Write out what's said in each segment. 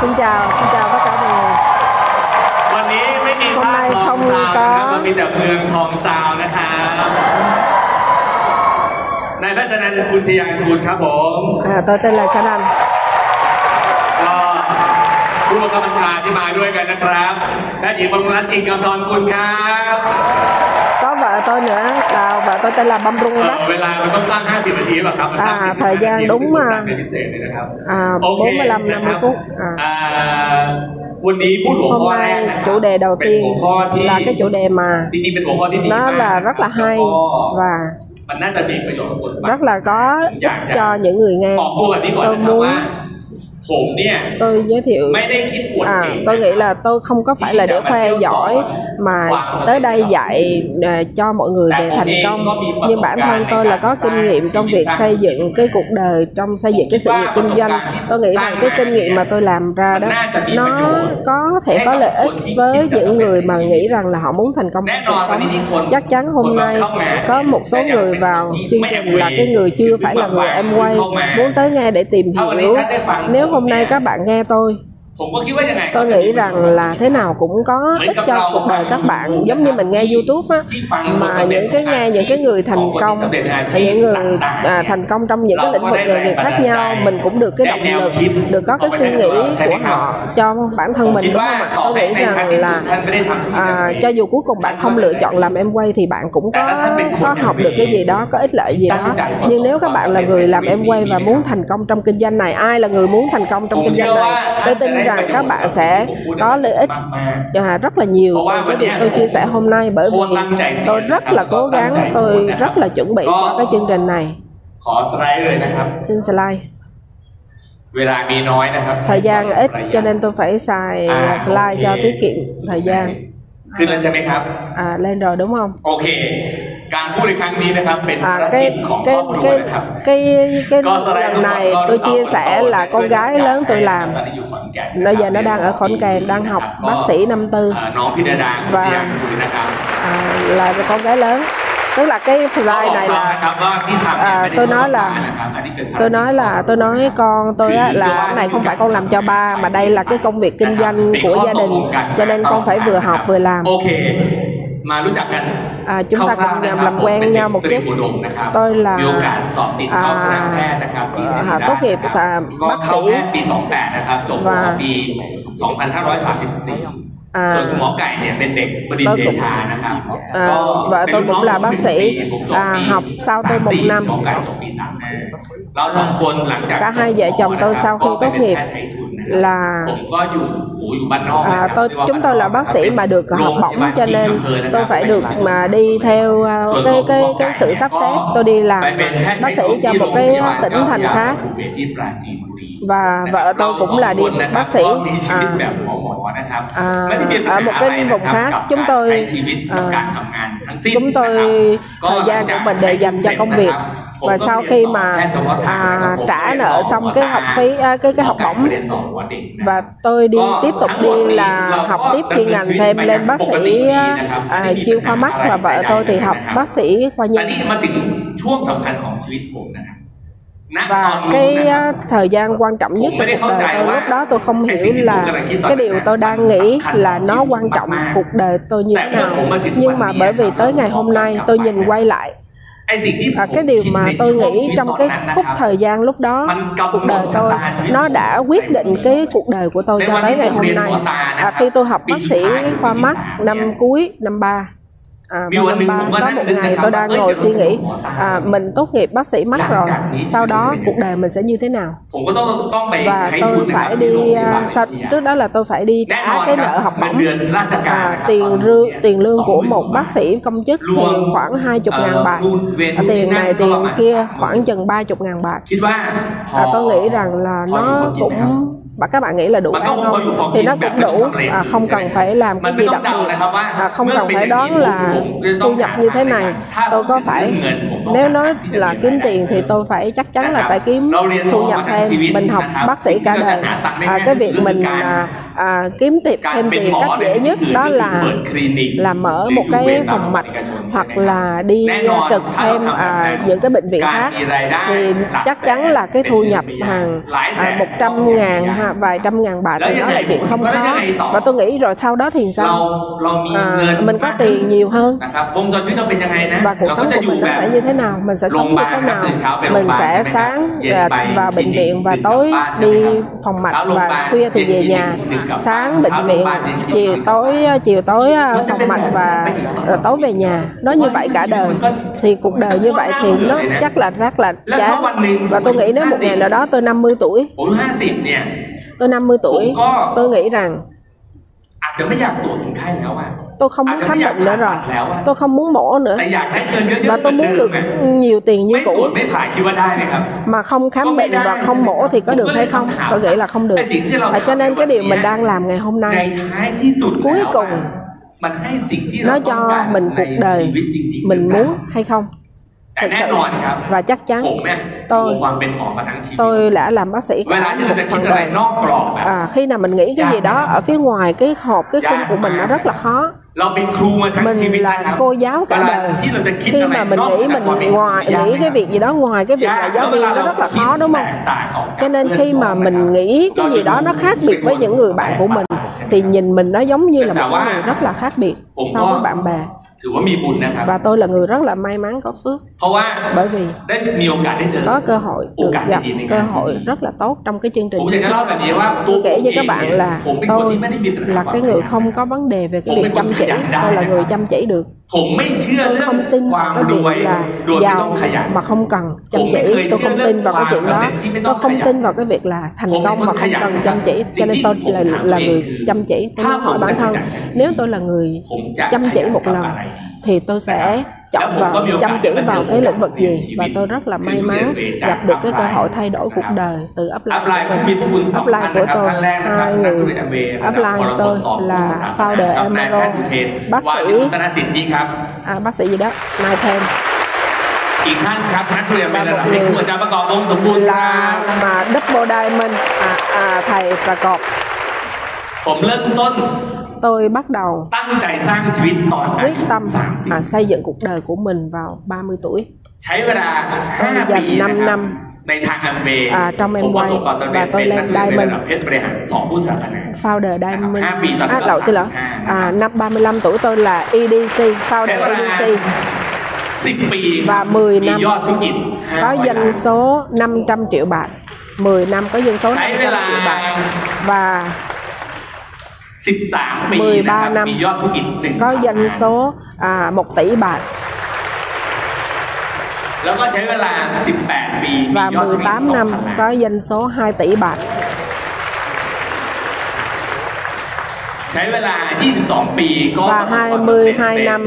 xin chào xin chào tất cả mọi người วันนี้ไม่มี hôm ภาค nay ทองซาวนะครับ có ก็มีแต่เมืองทองซาวนะครับนายแพทย์ชนันคุณทยานกุลครับผม à, tôi tên là Trần Anh ก็ผู้บังคับบัญชาที่มาด้วยกันนะครับแพทย์หญิงบำรุงรัตน์กิ่งกำธรกุลครับ vợ tôi nữa là vợ tôi tên là Băm Rung เอ่อ Đất เวลามันต้องตั้ง 50 นาทีหรอครับมันตั้ง อ่า 45 thời gian นาที đúng ซึ่ง mà ตั้งเป็นพิเศษเลยนะครับ อ่า โอเค 45 นะครับ 50 phút à. อ่าวันนี้พูดหัว hôm ข้อแรก nay นะครับ chủ đề đầu เป็น tiên หัวข้อที่ là cái chủ đề mà จริงๆเป็นหัวข้อที่ดี nó มาก là rất là hay แล้วก็ và มันน่าจะมีประโยชน์กับคนฟัง rất là có ích cho những người nghe ออกตัวแบบนี้ก่อน tôi นะครับ muốn ว่า ผมเนี่ย tôi giới thiệu à, tôi nghĩ là tôi không có phải là để khoe giỏi mà tới đây dạy à, cho mọi người về thành công. nhưng bản thân tôi là có kinh nghiệm trong việc xây dựng cái cuộc đời trong xây dựng cái sự nghiệp kinh doanh. tôi nghĩ rằng cái kinh nghiệm mà tôi làm ra đó nó có thể có lợi ích với những người mà nghĩ rằng là họ muốn thành công trong sống. chắc chắn hôm nay có một số người vào chương trình là cái người chưa phải là người em quay muốn tới nghe để tìm hiểu. nếu hôm nay các bạn nghe tôi tôi nghĩ rằng là thế nào cũng có ích cho cuộc đời các bạn. giống như mình nghe youtube á mà những cái nghe những cái người thành công những người à, thành công trong những cái lĩnh vực nghề nghiệp khác nhau mình cũng được cái động lực được có cái suy nghĩ của họ cho bản thân mình đúng không ạ? tôi nghĩ rằng là à, cho dù cuối cùng bạn không lựa chọn làm em quay thì bạn cũng có có học được cái gì đó có ích lợi gì đó. nhưng nếu các bạn là người làm em quay và muốn thành công trong kinh doanh này ai là người muốn thành công trong kinh doanh này tôi tin rằng các bạn sẽ có lợi ích à, rất là nhiều từ cái việc tôi chia sẻ hôm nay bởi vì tôi rất là cố gắng tôi rất là chuẩn bị cho cái chương trình này ขอสไลด์เลยนะครับ xin slide เวลามีน้อยนะครับ thời gian ít cho nên tôi phải xài À, slide cho ok. tiết kiệm thời gian ขึ้นแล้วใช่ไหมครับ à, lên rồi đúng không โอเค การพูดในครั้งนี้นะครับเป็นภาร à, กิจ cái ของคร cái อบครัว cái นะครับ cái cái Có slide lần không? này Có tôi sáu chia phần sẻ tổ là để con chơi gái tất cả lớn tôi các làm em ตอนนี้อยู่ขอนแก่น bây giờ nó đang ở Khánh Kèn đang học แล้วก็ bác sĩ năm tư เอ่อน้องพิดาดาคุณ Và- พยาคุณนะครับ à, là con gái lớn tức là cái ก็ slide บอก này ฟัง là นะครับว่าที่ทำเนี่ย à, ไม่ได้ tôi nói ทำ là นะครับอันนี้เป็นภารกิจ tôi nói là tôi nói con tôi á, là cái này không phải con làm cho ba mà đây là cái công việc kinh doanh của gia đình cho nên con phải vừa học vừa làm โอเค มารู้จักกัน อ่า chúng ta คร่าว cùng ๆนะครับ làm quen ผมเป็น nhau một เด็ก chút อุดมนะครับ tôi là มีโอกาสสอบติดเข้า à, คณะแพทย์นะครับที่ศิริ à, ราช tốt nghiệp นะครับ là ก็ bác เข้า sĩ แพทย์ปี 28 นะครับ จบ ว่า ปี 2534 à, ส่วนคุณหมอไก่เนี่ยเป็นเด็กบดินทร์ tôi เด cũng ชานะครับ à, ก็ vợ เป็น tôi ลูกน้อง cũng là ผม bác หนึ่ง sĩ ปีผมจบ à, ปี học sau tôi một 34 năm หมอไก่จบปี35เราสองคนหลังจาก cả hai vợ chồng tôi sau khi ก็ tốt เป็น nghiệp แพทย์ใช้ทุนนะครับ là ผมก็อยู่โอ้อยู่บ้านนอกนะ à, ครับ tôi เรียกว่า chúng tôi là bác sĩ mà được โรง học พยา bổng บาล cho ที่ nên อำเภอนะครับ tôi phải được mà đi theo à, cái cái cái sự sắp xếp tôi đi làm ไปเป็นแพทย์ bác ใช้ sĩ ทุน cho ที่ một โรงพ cái ยาบาล tỉnh เจ้าพระ thành ยา khác ภูเก็ตที่ปราจีนบุรี và นะครับ vợ tôi cũng là đi เราสองคนนะครับ bác sĩ ก็มีชีวิต à, แบบหมอๆนะครับ À, ไม่ได้มีปัญ ở หา một อะไร cái นะ vùng ครับ khác กับ chúng การ tôi ใช้ชีวิตกับ à, การทำงานทั้งสิ้น chúng นะครับ tôi ก็ thời หลัง gian จาก của mình đều dành cho công việc và sau khi mà à, trả nợ xong cái học phí à, cái cái học bổng ไม่ได้ต่อหัวเด็กนะ và tôi đi tiếp tục đi là học tiếp chuyên ngành thêm lên bác sĩ à, chuyên khoa mắt và vợ tôi thì học bác sĩ khoa แต่ nhi นี่มาถึงช่วงสำคัญของชีวิตผมนะครับณตอน บ và cái thời gian quan trọng nhất trong cuộc đời tôi lúc đó tôi không hiểu là cái điều tôi đang nghĩ là nó quan trọng cuộc đời tôi như thế nào. nhưng mà bởi vì tới ngày hôm nay tôi nhìn quay lại. Và cái điều mà tôi nghĩ trong cái khúc thời gian lúc đó cuộc đời tôi nó đã quyết định cái cuộc đời của tôi cho tới ngày hôm nay. à, khi tôi học bác sĩ khoa mắt năm cuối năm ba. À, và năm ba có một ngày tôi đang ngồi suy nghĩ à, mình tốt nghiệp bác sĩ mắt rồi. sau đó cuộc đời mình sẽ như thế nào? Và tôi phải đi à, sau, trước đó là tôi phải đi trả cái nợ học bổng. à, tiền lương tiền lương của một bác sĩ công chức thì khoảng hai chục ngàn bạc. à, tiền này tiền kia khoảng chừng ba chục ngàn bạc. À, tôi nghĩ rằng là nó cũng bạn các bạn nghĩ là đủ ăn không thì nó cũng đủ. à, không cần phải làm cái gì đặc biệt. à, không cần phải đoán là thu nhập như thế này tôi có phải nếu nói là kiếm tiền thì tôi phải chắc chắn là phải kiếm thu nhập thêm mình học bác sĩ cả đời. à, cái việc mình à, à, kiếm tiệp thêm tiền cách dễ nhất đó là là mở một cái phòng mạch hoặc là đi à, trực thêm à, những cái bệnh viện khác thì chắc chắn là cái thu nhập hàng à, 100 ngàn vài trăm ngàn bạc thì đó là chuyện không có và tôi nghĩ rồi sau đó thì sao? À, mình có tiền nhiều hơn. Và cuộc sống của mình sẽ như thế nào? Mình sẽ sống như thế nào? mình sẽ sáng vào bệnh viện và tối đi phòng mạch và khuya thì về nhà. sáng bệnh viện chiều tối chiều tối à, phòng mạch và tối về nhà. nó như vậy cả đời. thì cuộc đời như vậy thì nó chắc là rất là chán. và tôi nghĩ nếu một ngày nào đó tôi 50 tuổi tôi 50 tuổi. Tôi nghĩ rằng tôi không muốn khám bệnh nữa rồi. tôi không muốn mổ nữa. Và tôi muốn được nhiều tiền như cũ. mà không khám bệnh và không mổ thì có được hay không? tôi nghĩ là không được. Và cho nên cái điều mình đang làm ngày hôm nay. Cuối cùng nó cho mình cuộc đời mình muốn hay không? thực sự. và chắc chắn tôi tôi đã làm bác sĩ cả một phần đời à, khi nào mình nghĩ cái gì đó ở phía ngoài cái hộp cái khung của mình nó rất là khó. Mình là cô giáo cả đời. khi mà mình nghĩ mình ngoài nghĩ cái việc gì đó ngoài cái việc là giáo viên nó rất là khó đúng không? cho nên khi mà mình nghĩ cái gì đó nó khác biệt với những người bạn của mình thì nhìn mình nó giống như là một người rất là khác biệt so với bạn bè. ถือว่ามีบุญนะครับ và tôi là người rất là may mắn có phước เพราะว่า bởi vì ได้มีโอกาสได้เจอ có cơ hội được Ồ, cả gặp cái gì này cơ cả. hội rất là tốt trong cái chương trình ผมอยากจะเล่าแบบนี้ว่าตัว tôi ผม kể เอ với ง các bạn เนี่ย là ผมเป็นคน tôi ที่ไม่ได้มีปัญหา là ความ cái ข người ยัน không có vấn đề về cái Ồ, việc mình chăm cũng chỉ khỏe đa tôi là này người hả? chăm chỉ được không tin vào cái chuyện là giàu mà không cần. Chăm chỉ tôi không tin vào cái chuyện đó. tôi không tin vào cái việc là thành công mà không cần chăm chỉ. Cho nên tôi là là người chăm chỉ. Tôi nói hỏi bản thân nếu tôi là người chăm chỉ một lần thì tôi sẽ chọn Đã vào cũng có chăm chỉ miêu tả vào cái cái là lĩnh vực một gì chuyện và chi tôi viết. rất là Thì may chú mắn Điền về gặpจากđược cái cơ upline hội thay đổi cuộcนะครับ đời từ อั upline พไลน์ của ผู้มี mình พระคุณสองท่าน upline นะ của ครับ tôi ท่านแรกนะครับ hai นัก người ธุรกิจแอมเวย์ระดับ upline วร của พล tôi สอง là ผู้สถาปนิก founder นะครับนายแพทย์ Emerald อุเทน bác วา sĩ นิวัฒนสิทธิครับ à, bác sĩ gì đó Mai Thêm อีกท่านครับนักเรียนเป็นระดับที่ผู้อาจารย์ประกอบวงสมบูรณ์ครับ là mà double diamond à, à, thầy và cọp ผมเริ่มต้น tôi bắt đầu ตั้งใจสร้างชีวิตตอ นอา quyết ยุ tâm à, 30 xây dựng cuộc đời của mình vào 30 tuổi ใช้เวลา 5 dành ปีนะ năm ครับ năm ในทางแอมเวย์ อ่าtrong ผมประ Amway สบความสำเร็จ và tôi เป็นนัก lên เรียนใน Diamond ระดับเพชรบริหารสองผู้สถาปนา founder diamond Haiปีtầm à, cỡ lộn xin lỗi 35 à, năm 35 tuổi tôi là EDC founder Thế là- EDC 10 ปี và 10 มี năm ยอดธุรกิจ có 500 doanh ล้าน số 500 triệu bạc 10 năm có doanh số ใช้ 500 เวลา triệu bạc và 13 ปี 13 นะครับ năm มียอดธุรกิจ1 có doanh số à, 1 tỷ bạc แล้วก็ใช้เวลา 18 ปีมี và ยอดธุรกิจ 18 năm 2,000ล้าน có doanh số 2 tỷ bạc ใช้เวลา 22 ปีก็ và ประสบความสำเร็จ 22 เป็น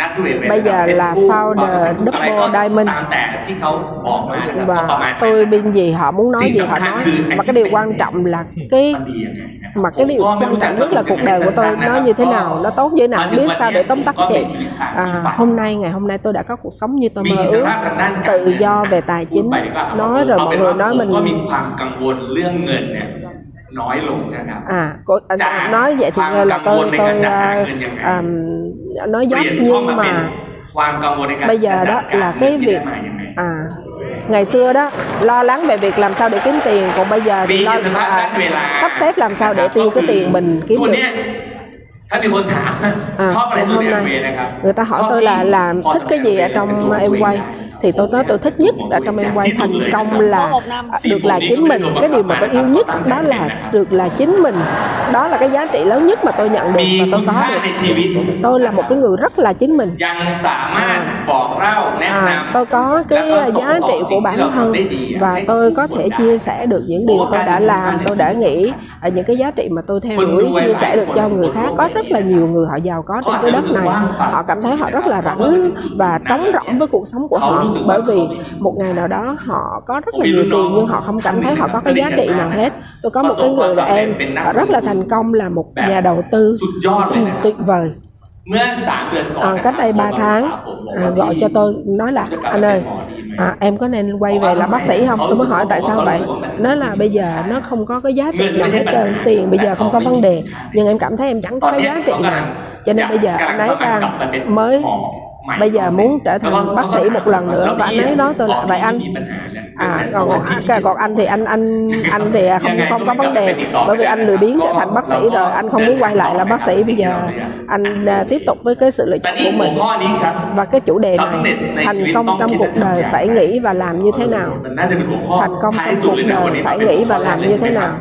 năm นักธุรกิจ Bây giờ เป็น là ผู้ founder อะไรก็ Double Diamond ตามแต่ที่เขาบอกมานะครับก็ประมาณ và นั้น tôi bên gì họ muốn nói Xin gì sẵn họ khăn nói cứ mà cái điều quan trọng là cái มันดียังไงนะครับ mà cái điều ผมก็ไม่ quan รู้จัก trọng nhất là cuộc đời của tôi nó như thế nào nó tốt như thế nào biết sao để tóm tắt chị à, hôm nay ngày hôm nay tôi đã có cuộc sống như tôi มี mơ อิส ước ระทางด้านการ tự เงิน do về tài พูด chính ไปดีกว่า nói rồi เอา mọi เป็น người ว่า nói ผม mình ก็มีความกังวลเรื่องเงินเนี่ยน้อยลงนะครับ à cô, anh, Chà, nói vậy thì khoan là cầm tôi buồn này tôi cả chả à, hàng lênยังไง à, nói เป dốc ลี่ยนช่อง nhưng มาเป็น mà ความกัง nói dốc nhưng mà bây giờ đó là cái việc à ngày xưa đó lo lắng về việc làm sao để kiếm tiền còn bây giờ thì lo là sắp xếp làm sao để tiêu cái tiền mình kiếm được. À, hôm nay người ta hỏi tôi là làm thích cái gì ở trong em quay thì tôi nói tôi thích nhất là trong em quay thành công là à, được là chính mình. Cái điều mà tôi yêu nhất đó là được. là chính mình. Đó là cái giá trị lớn nhất mà tôi nhận được và tôi có được. tôi là một cái người rất là chính mình. À, à tôi có cái giá trị của bản thân và tôi có thể chia sẻ được những điều tôi đã làm tôi đã nghĩ à, những cái giá trị mà tôi theo đuổi chia sẻ được cho người khác có rất là nhiều người họ giàu có trên cái đất này. họ cảm thấy họ rất là rảnh và trống rỗng với cuộc sống của họ bởi vì một ngày nào đó họ có rất là nhiều tiền nhưng họ không cảm thấy họ có cái giá trị nào hết. Tôi có một cái người là em rất là thành công là một nhà đầu tư tuyệt vời à, cách đây 3 tháng à, gọi cho tôi nói là anh ơi à, em có nên quay về làm bác sĩ không tôi mới hỏi tại sao vậy nó là bây giờ nó không có cái giá trị nào hết trơn tiền bây giờ không có vấn đề nhưng em cảm thấy em chẳng có cái giá trị nào cho nên bây giờ anh ấy đang mới bây giờ muốn trở thành bác sĩ một lần nữa và anh ấy nói tôi là vậy anh. à còn còn anh thì anh anh anh thì không không có vấn đề. bởi vì anh lười biếng trở thành bác sĩ rồi anh không muốn quay lại là bác sĩ bây giờ. anh à, tiếp tục với cái sự lựa chọn của mình. và cái chủ đề này thành công trong cuộc đời phải nghĩ và làm như thế nào thành công trong cuộc đời phải nghĩ và làm như thế nào?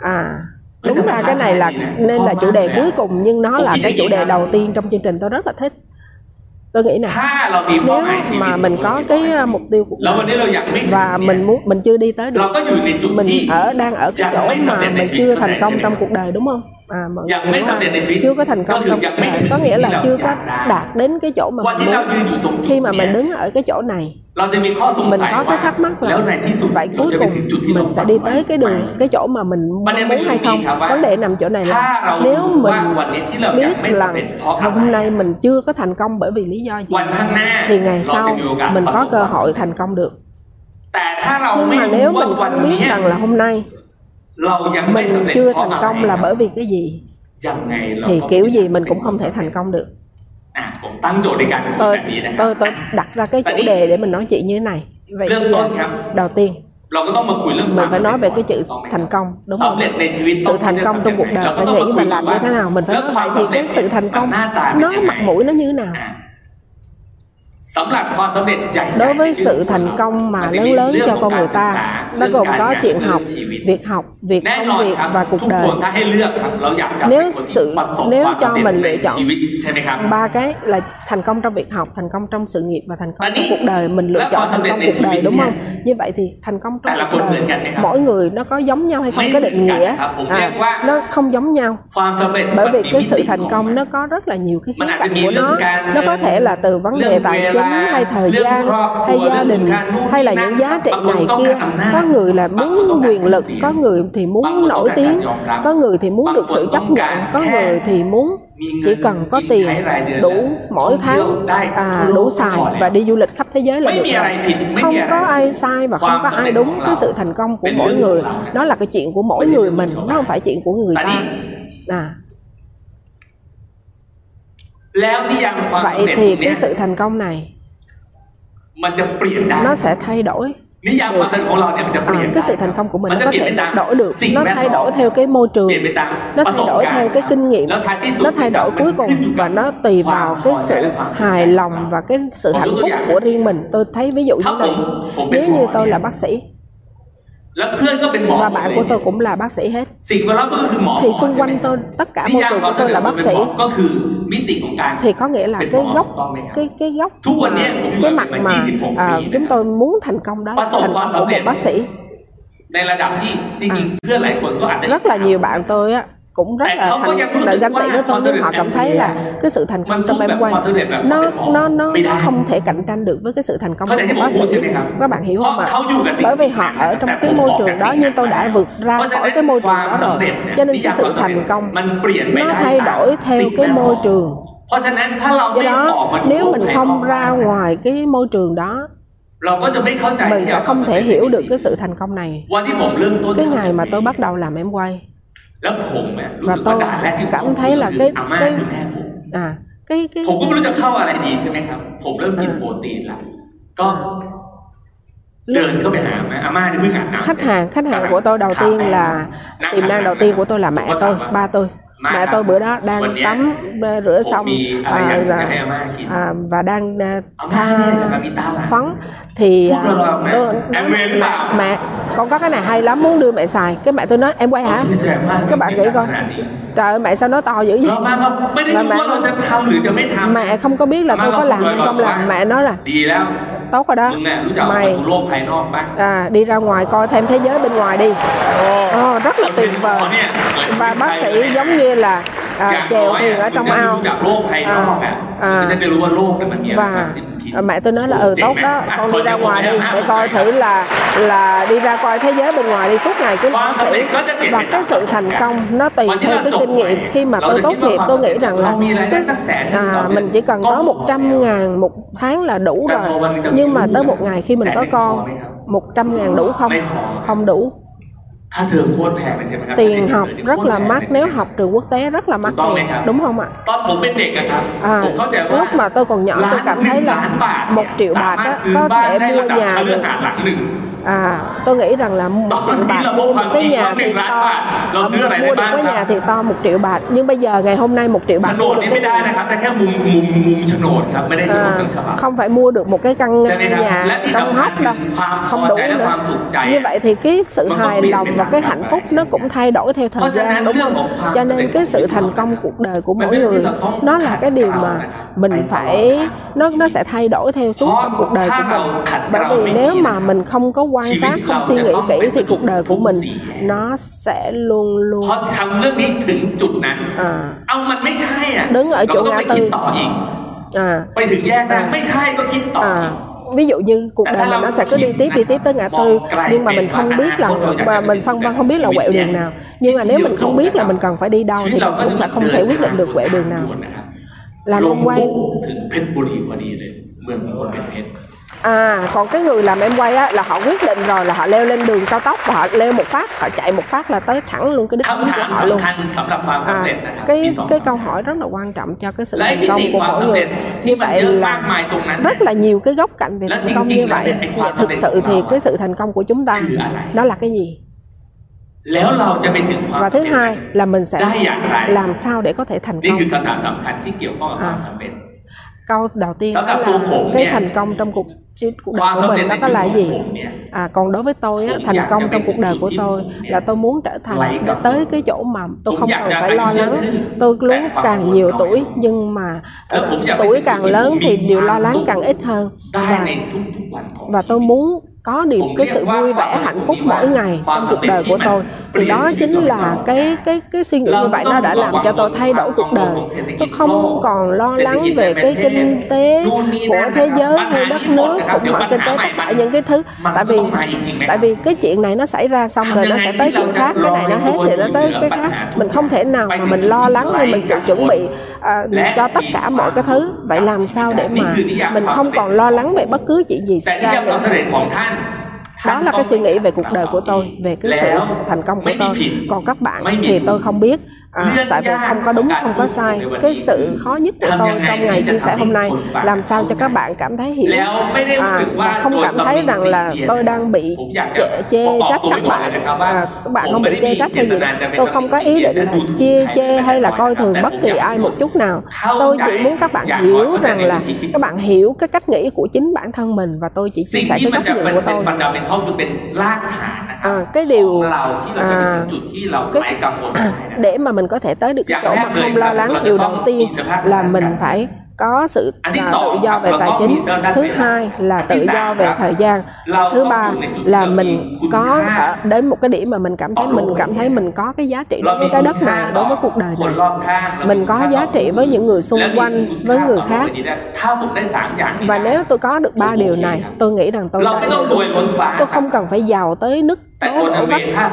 à đúng ra cái này là nên là chủ đề cuối cùng nhưng nó là cái chủ đề đầu tiên trong chương trình tôi rất là thích tôi nghĩ nè nếu mà mình có cái à, mục tiêu cuộc đời và mình muốn mình chưa đi tới được mình ở đang ở cái chỗ mà mình chưa thành công trong cuộc đời đúng không à mọi người chưa có thành công trong cuộc đời có nghĩa là chưa có đạt đến cái chỗ mà mình muốn. khi mà mình đứng ở cái chỗ này mình có cái thắc mắc là vậy cuối cùng mình sẽ đi tới cái đường cái chỗ mà mình muốn hay không? vấn đề nằm chỗ này là nếu mình biết là hôm nay mình chưa có thành công bởi vì lý do gì thì ngày sau mình có cơ hội thành công được. Nhưng mà nếu mình không biết rằng là hôm nay mình chưa thành công là bởi vì cái gì? Thì kiểu gì mình cũng không thể thành công được. Tôi tôi tôi đặt ra cái chủ đề để mình nói chuyện như thế này. Vậy đầu tiên mình phải nói về cái chữ thành công đúng không? sự thành công trong cuộc đời phải nghĩ và làm như thế nào? Mình phải nói thì cái sự thành công. nó mặt mũi nó như thế nào đối với sự thành công mà lớn lớn cho con người ta nó gồm có chuyện học việc học việc công việc và cuộc đời. nếu sự nếu cho mình lựa chọn ba cái là thành công trong việc học thành công trong sự nghiệp và thành công trong cuộc đời mình lựa chọn thành công cuộc đời đúng không? Như vậy thì thành công trong cuộc đời mỗi người nó có giống nhau hay không cái định nghĩa? à, nó không giống nhau. Bởi vì cái sự thành công nó có rất là nhiều cái khía cạnh của nó. nó có thể là từ vấn đề tài chính hay thời gian hay gia đình hay là những giá trị này kia. Có người là muốn quyền lực có người thì muốn nổi tiếng có người thì muốn được sự chấp nhận có người thì muốn chỉ cần có tiền đủ mỗi tháng à, đủ xài và đi du lịch khắp thế giới là được rồi. không có ai sai và không có ai đúng cái sự thành công của mỗi người. đó là cái chuyện của mỗi người mình nó không phải chuyện của người ta à vậy thì cái sự thành công này nó sẽ thay đổi. Được. À, cái sự thành công của mình có thể đổi được. nó thay đổi theo cái môi trường. Nó thay đổi theo cái kinh nghiệm. nó thay đổi cuối cùng và nó tùy vào cái sự hài lòng và cái sự hạnh phúc của riêng mình. Tôi thấy ví dụ như này nếu như tôi là bác sĩ và bạn của tôi cũng là bác sĩ hết. Thì xung quanh tôi tất cả môi trường của tôi là bác sĩ. thì có nghĩa là cái gốc cái cái gốc cái mặt mà à, chúng tôi muốn thành công đó là thành công của một bác sĩ. Rất là nhiều bạn tôi á cũng rất là thành là ganh tị với tôi nhưng họ cảm thấy là cái sự thành công trong em quay nó nó nó không thể cạnh tranh được với cái sự thành công của một bác sĩ các bạn hiểu không ạ? bởi vì họ ở trong cái môi trường đó nhưng tôi đã vượt ra khỏi cái môi trường đó rồi. Cho nên cái sự thành công nó thay đổi theo cái môi trường. Do đó nếu mình không ra ngoài cái môi trường đó mình sẽ không thể hiểu được cái sự thành công này. Cái ngày mà tôi bắt đầu làm em quay và tôi cảm thấy là cái cái à cái cái ผมก็ไม่รู้จะเข้าอะไรดีใช่ไหมครับ ผมเริ่มกินโปรตีนแล้วก็เดินเข้าไปหาแม่อาม่าที่เพิ่งอาบน้ำ khách hàng khách hàng của tôi đầu tiên là tiềm năng đầu tiên của tôi là mẹ tôi ba tôi mẹ tôi bữa đó đang tắm rửa xong. à, và, à, và đang à, tha phấn thì à, tôi mẹ, mẹ con có cái này hay lắm muốn đưa mẹ xài. Cái mẹ tôi nói em quay hả? các bạn nghĩ coi trời ơi mẹ sao nói to dữ vậy? Mà mẹ, mẹ không có biết là tôi có làm hay không làm mẹ nói là tốt rồi đó. Mày à, đi ra ngoài coi thêm thế giới bên ngoài đi. Oh, rất là tuyệt vời. và bác sĩ giống như là à, chèo thuyền ở trong ao. à, à, và à, mẹ tôi nói là ừ tốt đó con đi ra ngoài đi để coi thử là là đi ra coi thế giới bên ngoài đi suốt ngày cứ bác sĩ và cái sự thành công nó tùy theo cái kinh nghiệm khi mà tôi tốt nghiệp tôi nghĩ rằng là cái, à, mình chỉ cần có 100 ngàn một tháng là đủ rồi. nhưng mà tới một ngày khi mình có con 100 ngàn đủ không? Không đủ tiền học rất là mắc nếu học trường quốc tế rất là mắc tiền. đúng không ạ? À, à lúc mà tôi còn nhỏ tôi cảm thấy là một triệu bạc á, có thể mua nhà được à tôi nghĩ rằng là một triệu bạc một cái nhà thì to ờ, mua được cái nhà thì to một triệu bạc nhưng bây giờ ngày hôm nay một triệu bạc mua được ไม่ได้นะครับแต่แค่มุมมุมมุมโฉนดครับไม่ได้โฉนดทั้งฉบับ à, không phải mua được một cái căn nhà trong hốc đâu không đủ nữa như vậy thì cái sự hài lòng và cái hạnh phúc nó cũng thay đổi theo thời gian đúng không? cho nên cái sự thành công cuộc đời của mỗi người nó là cái điều mà mình phải nó nó sẽ thay đổi theo suốt cuộc đời của mình. bởi vì nếu mà mình không có quan sát không suy nghĩ kỹ thì cuộc đời của mình nó sẽ luôn luôn พอทำเรื่องนี้ถึงจุดนั้นเอามันไม่ใช่อ่ะ đứng ở chỗ ngã tư à. ไปถึงแยกนั้นไม่ใช่ก็คิดต่อ ví dụ như cuộc đời mình nó sẽ cứ đi tiếp đi tiếp tới ngã tư nhưng mà mình không biết là mà mình phân vân không biết là quẹo đường nào nhưng mà nếu mình không biết là mình cần phải đi đâu thì mình cũng sẽ không thể quyết định được quẹo đường nào là ông quay ถึงเพชรบุรีพอดีเลยเมืองคนเป็นเพชร à còn cái người làm em quay á là họ quyết định rồi là họ leo lên đường cao tốc và họ leo một phát họ chạy một phát là tới thẳng luôn cái đích đến của họ luôn. thành, thành, thành à, cái cái câu hỏi rất là quan trọng cho cái sự thành công của mỗi người. như vậy là rất là nhiều cái góc cạnh về thành công như vậy. thực sự thì cái sự thành công của chúng ta nó là cái gì? Và thứ hai là mình sẽ làm sao để có thể thành công นี่คือคำถามสำคัญที่เกี่ยวข้องกับความสำเร็จ à. câu đầu tiên là cái thành công trong cuộc chứ cuộc đời của mình nó có là gì? à, còn đối với tôi á, thành công trong cuộc đời của tôi là tôi muốn trở thành tới cái chỗ mà tôi không cần phải lo lắng. tôi lớn càng nhiều tuổi nhưng mà tuổi càng lớn thì điều lo lắng càng ít hơn. Và, và tôi muốn có điều cái sự vui vẻ hạnh phúc mỗi ngày trong cuộc đời của tôi. Thì đó chính là cái cái cái suy nghĩ như vậy nó đã làm cho tôi thay đổi cuộc đời. tôi không còn lo lắng về cái kinh tế của thế giới hay đất nước khủng hoảng kinh tế tất cả những cái thứ tại vì tại vì cái chuyện này nó xảy ra xong rồi nó sẽ tới chuyện khác. cái này nó hết thì nó tới cái khác. mình không thể nào mà mình lo lắng hay mình sự chuẩn bị uh, cho tất cả mọi cái thứ. vậy làm sao để mà mình không còn lo lắng về bất cứ chuyện gì xảy ra nữa. đó là cái suy nghĩ về cuộc đời của tôi về cái sự thành công của tôi. còn các bạn thì tôi không biết à, tại vì không có đúng không có sai. cái sự khó nhất của tôi trong ngày chia sẻ hôm nay làm sao cho các bạn cảm thấy hiểu. À, và không cảm thấy rằng là tôi đang bị chê, chê trách các bạn. à, các bạn không bị chê trách hay gì tôi không có ý định là chia chê hay là coi thường bất kỳ ai một chút nào. Tôi chỉ muốn các bạn hiểu rằng là các bạn hiểu cái cách nghĩ của chính bản thân mình và tôi chỉ chia sẻ cái góc nhìn của tôi à, cái điều à, cái, để mà mình có thể tới được cái chỗ mà không lo lắng điều đầu tiên là mình phải có sự là tự do về tài chính. thứ hai là tự do về thời gian. thứ ba là mình có đến một cái điểm mà mình cảm thấy mình cảm thấy mình có cái giá trị đối với cái đất này đối với cuộc đời này. mình có giá trị với những người xung quanh với người khác. và nếu tôi có được ba điều này tôi nghĩ rằng tôi tôi không cần phải giàu tới nứt Tốt,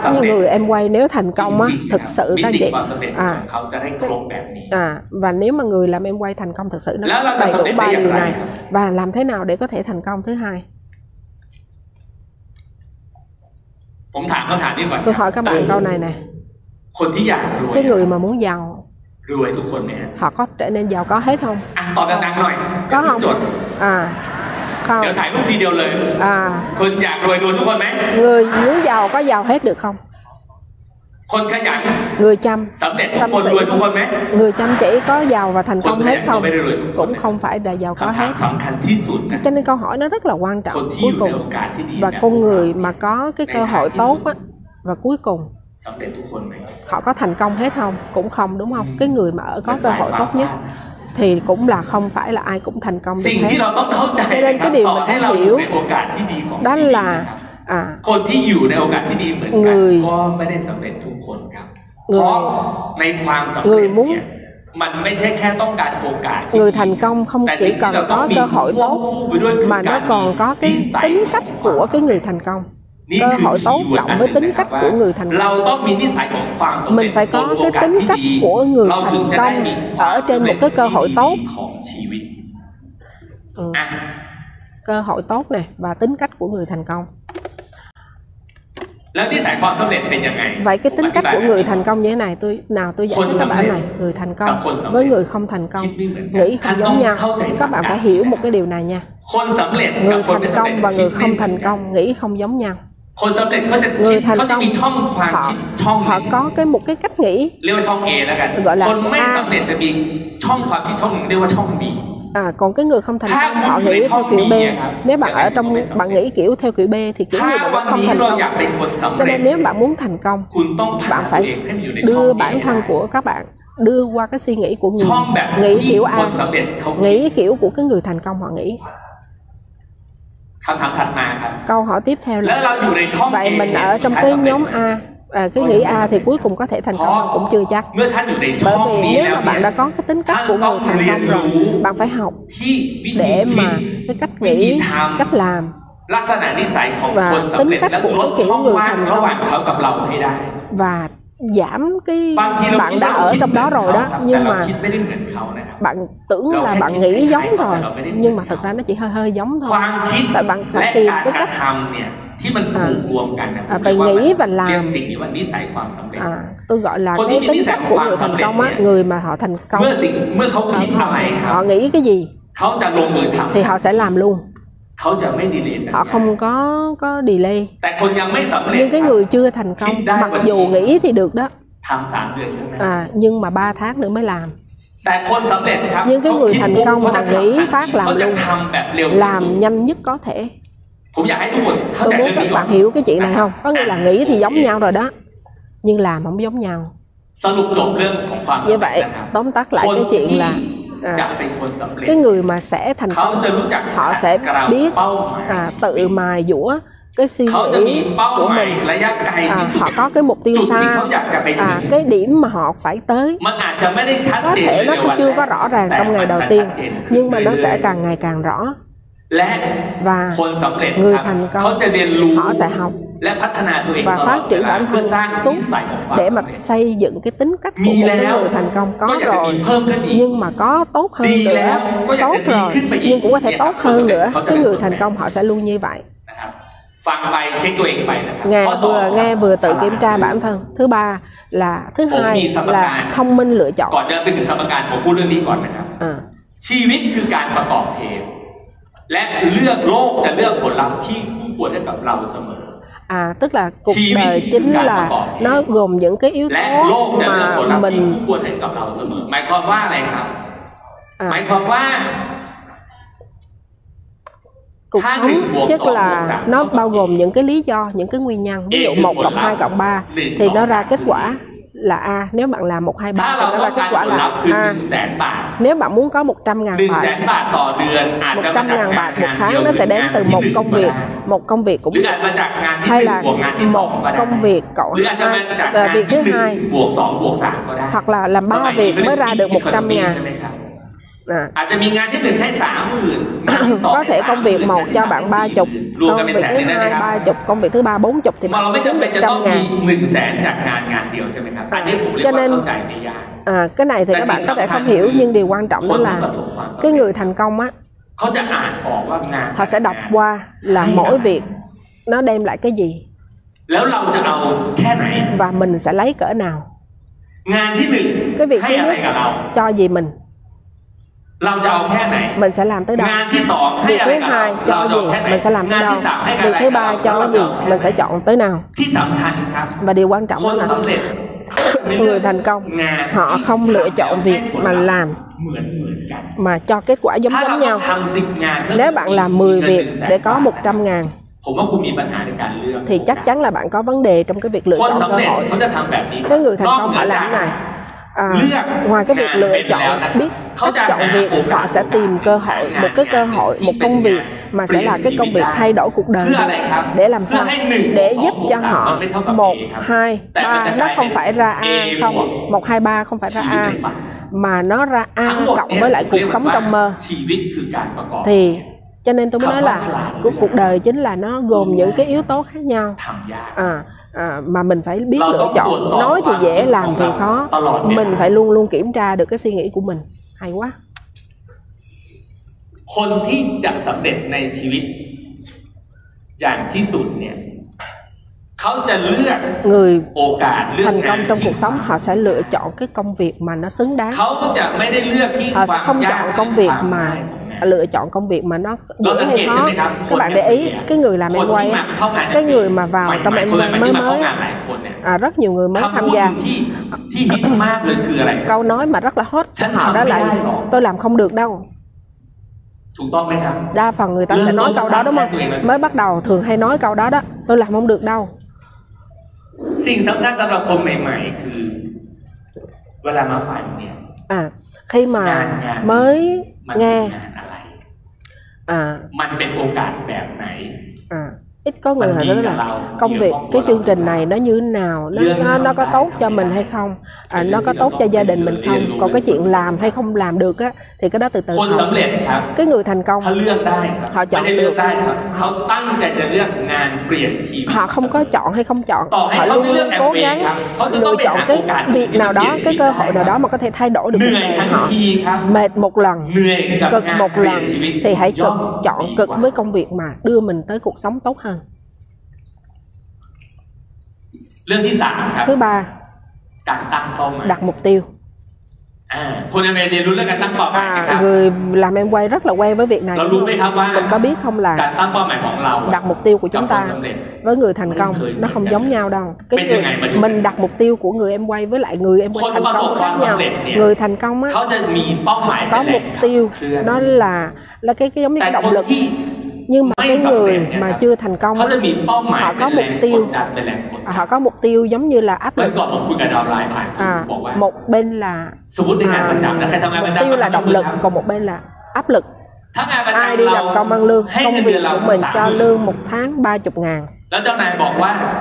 rất như người em quay nếu thành công á thực sự các anh chị à, à và nếu mà người làm em quay thành công thực sự nó đầy đủ ba điều này. và làm thế nào để có thể thành công? Thứ hai. Tôi hỏi các bạn câu này nè. Cái người mà muốn giàu. Họ có trở nên giàu có hết không? Có không? à không. Nếu thầy lúc thì điều lời. À. คนอยากรวยรวยทุกคนไหม người muốn giàu có giàu hết được không? คนขยัน người chăm. Con người คน chỉ. รวยทุกคนไหม người chăm chỉ có giàu và thành công hết không? cũng không phải là giàu có คำถาม hết. สำคัญที่สุดนะ cho nên câu hỏi nó rất là quan trọng cuối cùng. và con người mà có cái cơ hội tốt á và cuối cùng họ có thành công hết không? Cũng không đúng không? Cái người mà ở có cơ hội tốt nhất thì cũng là không phải là ai cũng thành công được hết. cho nên cái điều mình phải hiểu đó là à, người người người muốn người thành công không chỉ cần có cơ hội tốt mà nó còn có cái tính cách của cái người thành công. Ừ. cơ hội tốt cộng với tính cách của người thành công mình phải có cái tính cách của người thành công ở trên một cái cơ hội tốt. ừ. cơ hội tốt này và tính cách của người thành công. Vậy cái tính cách của người thành công như thế này tôi nào tôi giải cho bạn này người thành công với người không thành công. Nghĩ không giống nhau. các bạn phải hiểu một cái điều này nha. Người thành công và người không thành công nghĩ không giống nhau. คนสำเร็จเขาจะคิดเขาจะมีช่องความคิดช่อง họ họ có cái một cái cách nghĩ. Gọi เรียกว่าช่อง A. แล้วกันคนไม่สำเร็จจะมีช่องความคิดช่องหนึ่งเรียกว่าช่อง B À, còn cái người không thành công họ nghĩ theo kiểu B. nếu bạn ở trong bạn nghĩ kiểu theo kiểu B thì kiểu gì bạn không thành công. cho nên nếu bạn muốn thành công bạn phải đưa bản thân của các bạn đưa qua cái suy nghĩ của người nghĩ kiểu A. nghĩ kiểu của cái người thành công họ nghĩ câu hỏi tiếp theo là vậy mình ở trong cái nhóm a. À, cái nghĩ A thì cuối cùng có thể thành công cũng chưa chắc. Bởi vì nếu mà bạn đã có cái tính cách của người thành công rồi bạn phải học để mà cái cách nghĩ cách làm. Và tính cách của cái kiểu người thành công. và giảm cái bạn đã ở trong đó rồi đó. nhưng mà bạn tưởng là bạn nghĩ giống rồi nhưng mà thật ra nó chỉ hơi hơi giống thôi. Tại bạn phải tìm cái cách ที่มันผูกรวมกันนะผมเรียกว่าเรียกสิ่งนี้ว่านิสัยความสำเร็จ à. à, à, tôi gọi là cái tính cách của người thành công á người mà họ thành công เมื่อสิ่งเมื่อเขาคิดอะไรครับ họ nghĩ cái gì thì họ sẽ làm luôn họ không có có delay. Nhưng cái người chưa thành công mặc dù nghĩ thì được đó. À, nhưng mà 3 tháng nữa mới làm. Nhưng cái người thành công mà nghĩ phát làm luôn làm nhanh nhất có thể. Tôi muốn các bạn hiểu cái chuyện này không? Có nghĩa là nghĩ thì giống nhau rồi đó. Nhưng làm không giống nhau. Như vậy tóm tắt lại cái chuyện là À. cái người mà sẽ thành công họ sẽ biết à, tự mài dũa cái suy nghĩ của mình. à, họ có cái mục tiêu xa à, cái điểm mà họ phải tới. Có thể nó chưa có rõ ràng trong ngày đầu tiên nhưng mà nó sẽ càng ngày càng rõ. Và người thành công họ sẽ học và phát triển bản thân xuống để mà xây dựng cái tính cách của một người thành công. Có rồi. nhưng mà có tốt hơn nữa. Tốt rồi nhưng cũng có thể tốt hơn nữa cái người thành công họ sẽ luôn như vậy nghe vừa nghe vừa tự kiểm tra bản thân thứ ba là thứ hai là thông minh lựa chọn ก่อนจะไปถึงสมการผมพูดเรื่องนี้ก่อนนะครับชีวิตคือการประกอบเหตุและเลือกโลกจะเลือกผลลัพธ์ที่คู่ควรให้กับเราเสมอ à tức là cuộc đời chính là nó gồm những cái yếu tố mà mình ควรให้กับเราเสมอหมายความว่าอะไรครับ หมายความว่า à. cuộc sống tức là nó bao gồm những cái lý do những cái nguyên nhân. Ví dụ một cộng hai cộng ba thì nó ra kết quả là A. Nếu bạn làm 1 2 3 thì nó ra kết quả là A. nếu bạn muốn có 100.000 1 0 0 0 bạc 0 บาทต่อเดือนอาจจะมาจาก100.000 bạc 1งาน tháng nó sẽ đến từ một công việc một công việc cũng hay là một công việc cộng hai việc thứ hai. hoặc là làm ba việc mới ra được มี một ขนม trăm ปี ngàn Dạ. à. có thể công việc một cho bạn ba chục công việc thứ hai ba chục công việc thứ ba bốn chục thì bạn kiếm được trăm ngàn. à, cho nên à, cái này thì các bạn có thể không hiểu nhưng điều quan trọng đó là cái người thành công á họ sẽ đọc qua là mỗi việc nó đem lại cái gì. Và mình sẽ lấy cỡ nào. Cái việc thứ nhất cho gì mình? mình sẽ làm tới đâu việc thứ hai cho gì? mình sẽ làm tới đâu việc thứ ba cho gì? mình sẽ chọn tới nào? Và điều quan trọng là người thành công. Họ không lựa chọn việc mà làm mà cho kết quả giống giống nhau. nếu bạn làm 10 việc để có 100 ngàn thì chắc chắn là bạn có vấn đề trong cái việc lựa chọn cơ hội. cái người thành công họ làm này? à, ngoài cái việc lựa chọn biết cách chọn việc họ sẽ tìm cơ hội một cái cơ hội một công việc mà sẽ là cái công việc thay đổi cuộc đời mình để làm sao? để giúp cho họ một hai ba nó không phải ra a không một hai ba không phải ra a mà nó ra a cộng với lại cuộc sống trong mơ. thì cho nên tôi mới nói là cuộc cuộc đời chính là nó gồm những cái yếu tố khác nhau. À à mà mình phải biếtเรา lựaต้อง chọn ตรวจสอบ nói thì ความ dễ คิด làm ของ thì เรา khó ตลอดเวลา mình phải luôn luôn kiểm tra được cái suy nghĩ của mình hay quá คนที่จะสำเร็จในชีวิต อย่างที่สุดเนี่ย เขาจะเลือก người โอกาสเลือก thành งาน công trong ที่ cuộc sống họ sẽ lựa chọn cái công việc mà nó xứng đáng เขาจะไม่ได้เลือกที่ họ ควา sẽ ม không ยาก chọn công việc ความ mà ง่ายของงาน lựa chọn công việc mà nó Đó dễ là hay kiện khó chứ mấyครับ các bạn để ý cái người làm คน em ที่ quay มาเข้างาน cái người mà vào ใหม่ trong ๆ em คนใหม่ quay ๆที่ mới มาเข้า mới งานหลายคนเนี่ย à, rất nhiều người mới คำ tham พูด gia ที่ที่ฮิตมากเลยคืออะไร câu nói mà rất là hot củaฉัน họ ทำ đó ไม่ là ได้หรอก tôi làm không được đâu ถูกต้องไหมครับ đa phần người ta Lương sẽ nói tôi câu sẵn đó đúng sàng không tụi em là- mới bắt đầu thường hay nói câu đó đó tôi làm không được đâu สิ่งสำคัญสำหรับคนใหม่ ๆ คือ เวลามาฝันเนี่ย à khi mà Ngàn, ngàn. mới มันคื nghe มันเป็นโอกาสแบบไหน à ít có người hỏi đó là công việc cái chương trình này nó như thế nào? Nó nó, nó có tốt cho mình hay không? À, nó có tốt cho gia đình mình không? còn cái chuyện làm hay không làm được á thì cái đó từ từ thôi. cái người thành công. Họ chọn được. họ tăng họ không có chọn hay không chọn. Họ luôn luôn cố gắng lựa chọn cái việc nào đó cái cơ hội nào đó mà có thể thay đổi được cuộc đời họ. Mệt một lần. Cực một lần. thì hãy cực chọn cực với công việc mà đưa mình tới cuộc sống tốt hơn. เรื่องที่สามครับ thứ ba การตั้งเป้าหมาย đặt mục tiêu อ่าคนอเมริกันเรียนรู้เรื่องการตั้งเป้าหมายนะครั à, บ người làm em quay rất là quen với việc này เรารู้ไหมครับว่า mình có biết không การ là ตั้งเป้าหมายของเรา đặt mục tiêu của กับ chúng คน ta สำเร็จ với người thành công Mình nó khởi không nghiệp giống chẳng. nhau đâu cái Bên người này mà dùng- mình đặt mục tiêu của người em quay với lại người em quayคน thành ประสบ công ความ khác nhau สำเร็จเนี่ย người thành công á เขาจะมีเป้าหมายเป็น có แหล่ง mục ขับ tiêu เคลื่อน nó là là cái cái giống như แต่ cái คน động lực ที่ nhưng mà cái người mà chưa thành công họ có mục tiêu họ có mục tiêu giống như là áp lực à, một bên là à, mục tiêu là động lực còn một bên là áp lực. Ai đi làm công ăn lương công việc của mình cho lương. một tháng ba chục ngàn.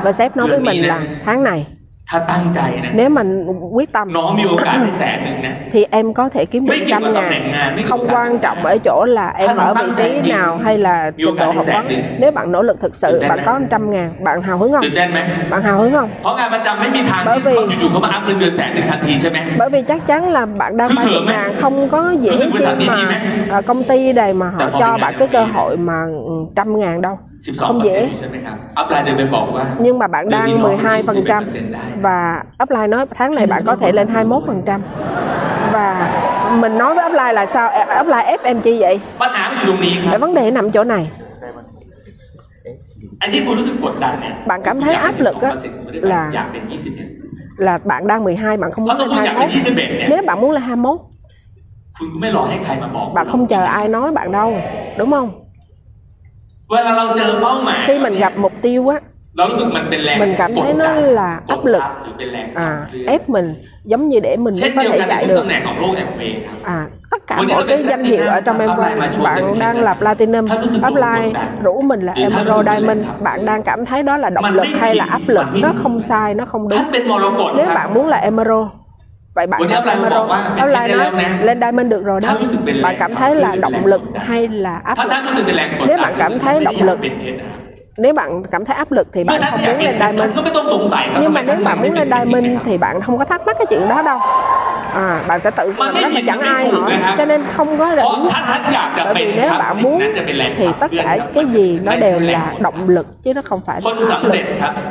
Và sếp nói với mình là tháng này nếu mình quyết tâm thì em có thể kiếm được trăm ngàn. không quan trọng ở chỗ là em ở vị trí nào hay là trình độ học vấn. nếu bạn nỗ lực thực sự bạn có trăm ngàn bạn hào hứng không? bạn hào hứng không? bởi vì bởi vì chắc chắn là bạn đang ba chục ngàn không có dễ chi mà à, công ty đây mà họ cho bạn cái cơ hội mà trăm ngàn đâu không dễ. nhưng mà bạn đang 12 phần trăm. và upline nói tháng này bạn có thể lên 21 phần trăm. Và mình nói với upline là sao? Upline ép em chi vậy? Vấn đề nằm chỗ này. Bạn cảm thấy áp lực á là là bạn đang 12 bạn không muốn lên 21 nếu bạn muốn lên 21 bạn không chờ ai nói bạn đâu. Đúng không? khi mình gặp mục tiêu á mình cảm thấy nó là áp lực. à, ép mình giống như để mình có thể chạy được. à, tất cả mọi cái danh hiệu ở trong em bạn đang lập platinum upline. rủ mình là emerald diamond. bạn đang cảm thấy đó là động lực hay là áp lực? Nó không sai nó không đúng. nếu bạn muốn là emerald vậy bạn cảm thấy mà rồi. offline nói lên diamond được rồi đó. Bạn cảm thấy là động lực hay là áp lực? Nếu bạn cảm thấy động lực nếu bạn cảm thấy áp lực thì bạn không muốn lên diamond. nhưng mà nếu bạn muốn lên diamond thì bạn không có thắc mắc cái chuyện đó đâu. À, bạn sẽ tự làm đó mà chẳng ai hỏi cho nên không có là đúng bởi vì nếu bạn muốn thì tất cả cái gì nó đều là động lực chứ nó không phải là áp lực.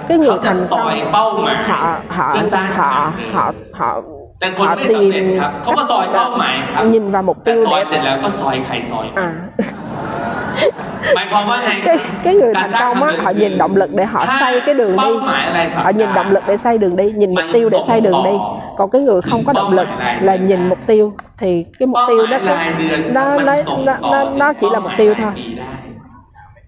Cái người thành công họ họ họ họ họ, họ แต่คน họ ไม่สำเร็จ tìm ครับเขาก็ซอยเป้าหมายครับ nhìn vào mục แต่ tiêu ซอย để เสร็จแล้วก็ซอยใครซอยมัน à หมายความว่าไง cái cái người การ thành สร้าง công ทาง á เดิน họ คือ nhìn động lực để họ ถ้า xây cái đường เป้า đi หมายอะไรสัก họ nhìn động lực để xây đường đi nhìn mục tiêu để xây đường đi còn cái người không có động lực là nhìn mục tiêu thì cái mục เป้า tiêu หมาย đó รายเดือน nó มัน nó ส่ง nó ต่อ nó ถึง nó chỉ là เป้าห mục มาย tiêu ราย thôi ปีได้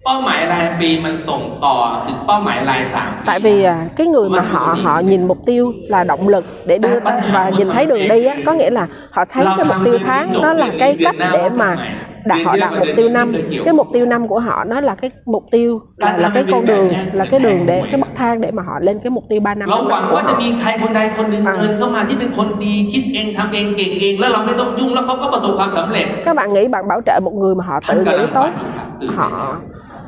เป้าหมายรายปีมันส่งต่อถึงเป้าหมายรายสามปี tại vì à, cái người mà họ họ nhìn mục tiêu là động lực để đưa tới và nhìn thấy đường đi á có nghĩa là họ thấy cái mục tiêu tháng đó là cái cách để mà đặt họ đặt mục tiêu năm cái mục tiêu năm của họ nó là cái mục tiêu là, là cái con đường là cái đường để cái bậc thang để mà họ lên cái mục tiêu 3 năm เรา năm หวัง của ว่าจะ họ มีใครคนใดคนหนึ่ง อ่า เดินเข้ามาที่เป็นคนดีคิดเองทำเองเก่งเอง แล้วเราไม่ต้องยุ่งแล้วเขาก็ประสบความสำเร็จ các bạn nghĩ bạn bảo trợ một người mà họ ท่าน tự กำลั nghĩ งฝัน tốt อยู่ครับตื่น họ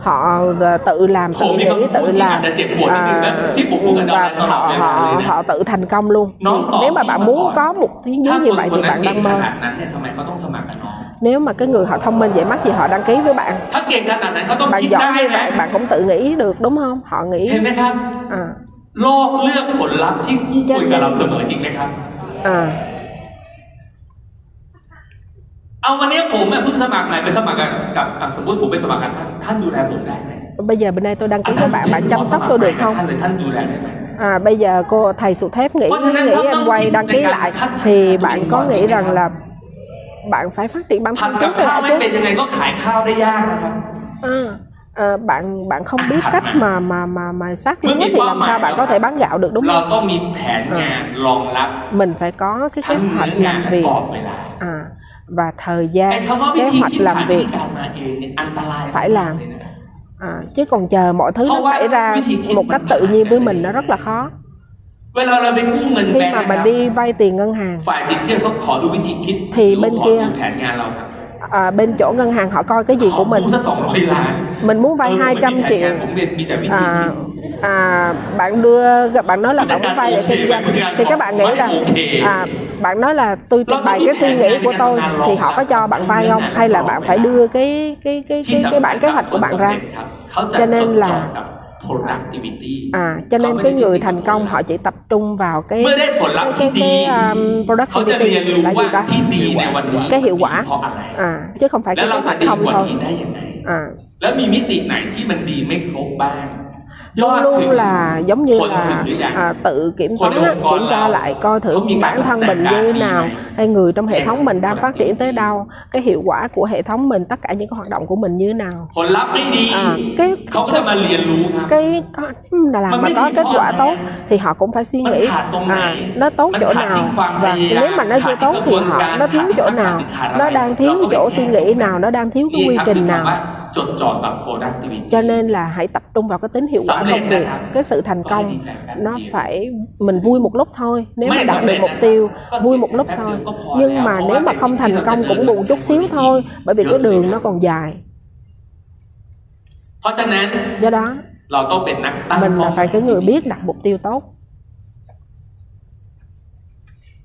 họ ờ, tự làm tự nghĩ tự làm. à, và ờ, họ, họ họ tự thành công luôn. Nếu mà bạn muốn có một thế như vậy thì bạn đang mơ. nếu mà cái người họ thông minh vậy mắc gì họ đăng ký với bạn. Bạn giỏi như vậy bạn cũng tự nghĩ được đúng không? Họ nghĩ เห็นไหมครับ อ่าโลกเลือกผลลัพธ์ที่คู่ควรกับเราเสมอจริงไหมครับ อ่า เอาวันนี้ผมเพิ่งสมัครใหม่ไปสมัครกับสมมติผมไปสมัครกับท่านท่านดูแลผมได้ไหม bây giờ bên đây tôi đăng ký các bạn bạn chăm sóc tôi được không à bây giờ cô thầy sụ thép nghĩ nghĩ em quay đăng ký lại thì bạn có nghĩ rằng là bạn phải phát triển bản thân trước lại chứ à, à, bạn bạn không biết cách mà mà mà mà xác minh thì làm sao bạn có thể bán gạo được đúng không à, mình phải có cái kế hoạch làm việc à, và thời gian kế hoạch làm việc phải làm. à, chứ còn chờ mọi thứ nó xảy ra một cách tự nhiên với mình nó rất là khó. Khi mà mình đi vay tiền ngân hàng. Thì bên kia à, bên chỗ ngân hàng họ coi cái gì của mình? mình muốn vay 200 triệu. à, à, bạn đưa gặp bạn nói là bạn muốn vay để kinh doanh thì các bạn nghĩ rằng à, bạn nói là tôi trình bày cái suy nghĩ của tôi thì họ có cho bạn vay không? Hay là bạn phải đưa cái cái cái cái, cái bản kế hoạch của bạn ra? Cho nên là à cho nên cái người thành công họ chỉ tập trung vào cái cái cái, cái, cái um, à, productivity là gì đó cái hiệu quả. à chứ không phải cái kế hoạch không thôi. à แล้วมีมิติไหนที่มันดีไม่ครบบ้าง luôn luôn là giống như là à, tự kiểm toán kiểm tra lại coi thử bản thân mình như nào hay người trong hệ thống mình đang phát triển tới đâu cái hiệu quả của hệ thống mình tất cả những cái hoạt động của mình như nào. À, cái cái, cái ừ, làm mà có kết quả tốt thì họ cũng phải suy nghĩ à nó tốt chỗ nào. và nếu mà nó chưa tốt thì họ nó thiếu chỗ nào. nó đang thiếu chỗ suy nghĩ nào nó đang thiếu cái quy trình nào cho nên là hãy tập trung vào cái tính hiệu quả công việc cái sự thành công. nó phải mình vui một lúc thôi. Nếu mà đạt được mục tiêu vui một lúc thôi. nhưng mà nếu mà không thành công cũng buồn chút xíu thôi bởi vì cái đường nó còn dài. Do đó mình là phải cái người biết đặt mục tiêu tốt.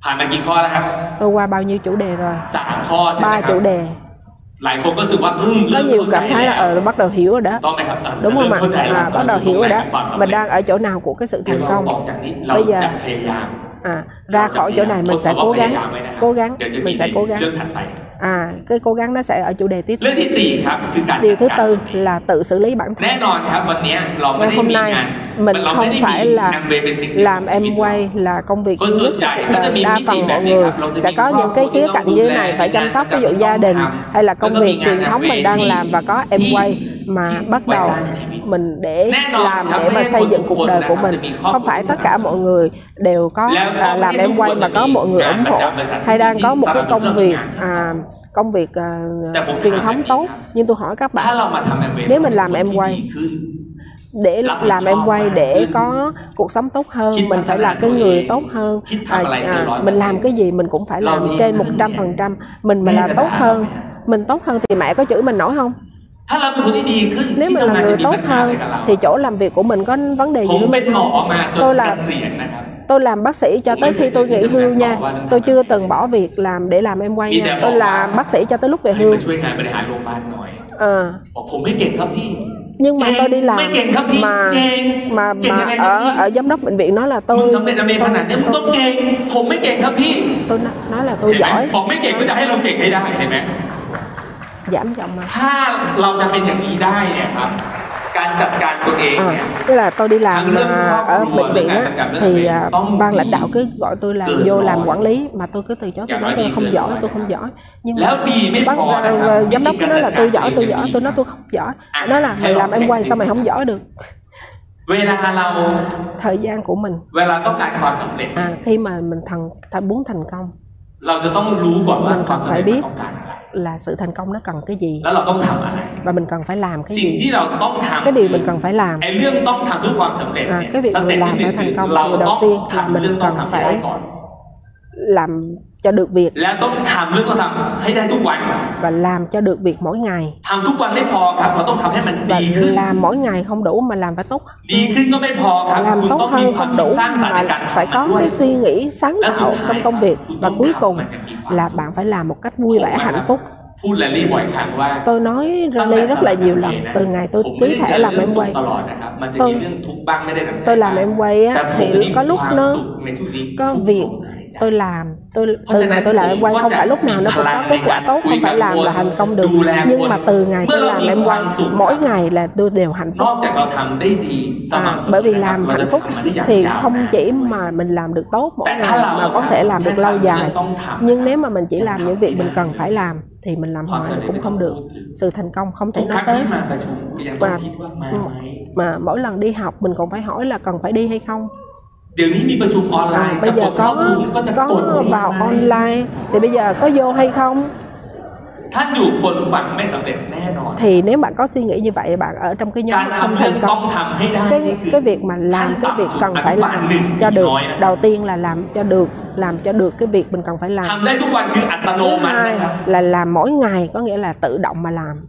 ผ่านมากี่ข้อแล้วครับ tôi qua bao nhiêu chủ đề rồi? 3 ข้อใช่ไหมครับ 3 chủ đề lại không có sự bắt có nhiều cảm thấy là ờ ừ, bắt đầu hiểu rồi đó. Đúng không ạ? à, bắt đầu hiểu rồi đó. mình đang ở chỗ nào của cái sự thành công? bây giờ à, ra khỏi chỗ này mình sẽ cố gắng. cố gắng. Mình sẽ cố gắng. à cái cố gắng nó sẽ ở chủ đề tiếp. Điều thứ tư là tự xử lý bản thân. Ngày hôm nay mình không phải là làm em quay là công việc duy nhất đa phần mọi người sẽ có những cái khía cạnh như này phải chăm sóc ví dụ gia đình hay là công việc truyền thống mình đang làm và có em quay mà bắt đầu mình để làm để mà xây dựng cuộc đời của mình. không phải tất cả mọi người đều có làm em quay mà có mọi người ủng hộ hay đang có một cái à, công việc à, công việc uh, truyền thống tốt nhưng tôi hỏi các bạn nếu mình làm em quay để làm em quay để có cuộc sống tốt hơn mình phải là cái người tốt hơn. à, à, mình làm cái gì mình cũng phải làm trên một trăm phần trăm. mình mà làm tốt hơn mình tốt hơn thì mẹ có chửi mình nổi không? Nếu mình là người tốt hơn thì chỗ làm việc của mình có vấn đề gì không? tôi là tôi làm bác sĩ cho tới khi tôi nghỉ hưu nha. tôi chưa từng bỏ việc làm để làm em quay nha. tôi làm bác sĩ cho tới lúc về hưu. à nhưng mà tôi đi làm mà mà mà ở ở giám đốc bệnh viện nói là tôi tôi, tôi nói là tôi giỏi ผมไม่เก่งก็จะให้เราเก่งให้ได้เห็นไหมย้ำย้ำมาถ้าเราจะเป็นอย่างนี้ได้เนี่ยครับ การจัดการตัวเองเนี่ย tức là tôi đi làm à, ở bệnh viện á thì à, ban lãnh đạo cứ gọi tôi làm vô làm quản lý mà tôi cứ từ chối tôi nói tôi không giỏi tôi không giỏi. Nhưng mà bác giám đốc nói là tôi giỏi tôi giỏi tôi nói tôi không giỏi. Nói là mày làm em quay sao mày không giỏi được? เวลาเรา thời gian của mình. เวลาต้องการความสำเร็จ à khi mà mình thành muốn thành công. เราจะต้องรู้ก่อนว่าความสำเร็จของการ là sự thành công nó cần cái gì? Và mình cần phải làm cái gì? cái điều mình cần phải làm. À, cái việc mình làm để thành công điều đầu tiên. là mình cần phải làm cho được việc แล้วต้องทำเรื่องต้องทำให้ได้ทุกวัน và làm cho được việc mỗi ngày ทำทุกวันไม่พอครับ เราต้องทำให้มัน và ดีขึ้น làm mỗi ngày không đủ mà làm phải tốt ดีขึ้นก็ไม่พอครับ làm คุณ tốt ต้องมี hơn ความ không คิด đủ สร้างสรรค์ในการ mà phải ทำมัน có ด้วย cái suy nghĩ sángแล้วสุด tạo ท้าย trong công việc คุณ và ต้อง cuối ทำ cùng มันอย่างมีความ là สุข bạn phải làm một cách vui vẻ Đúng rồi. hạnh phúc พูดแรลลี่บ่อยครั้งว่า tôi nói ตั้งแต่ rally rất là nhiều lần สมัย từ ngày tôi ผมไม่ ký ได้เจ thẻ อ làm เรื่อง em สุข quay ตลอดนะครับ มันจะ tôi มีเรื่องทุกข์บ้างไม่ได้ดังใจ tôi làm em quay แต่ á ผม thì มี có lúc ความ nó สุขในทุกนี้ có ทุก việc ลมหายใจ Dạ. tôi làm tôi từ ngày tôi làm em quay không phải lúc nào nó cũng có kết quả tốt không phải làm là thành công được nhưng mà từ ngày tôi làm em quay mỗi ngày là tôi đều hạnh phúc. À, bởi vì làm hạnh phúc thì không chỉ mà mình làm được tốt mỗi ngày mà có thể làm được lâu dài. nhưng nếu mà mình chỉ làm những việc mình cần phải làm thì mình làm hoài cũng không được. sự thành công không thể nói tới. và mà mỗi lần đi học mình còn phải hỏi là cần phải đi hay không? à, bây giờ có có vào online. Thì bây giờ có vô hay không? Thì nếu bạn có suy nghĩ như vậy bạn ở trong cái nhóm không thành công cái cái việc mà làm cái việc cần phải làm cho được. đầu tiên là làm cho được làm cho được cái việc mình cần phải làm. Thứ hai là làm mỗi ngày có nghĩa là tự động mà làm.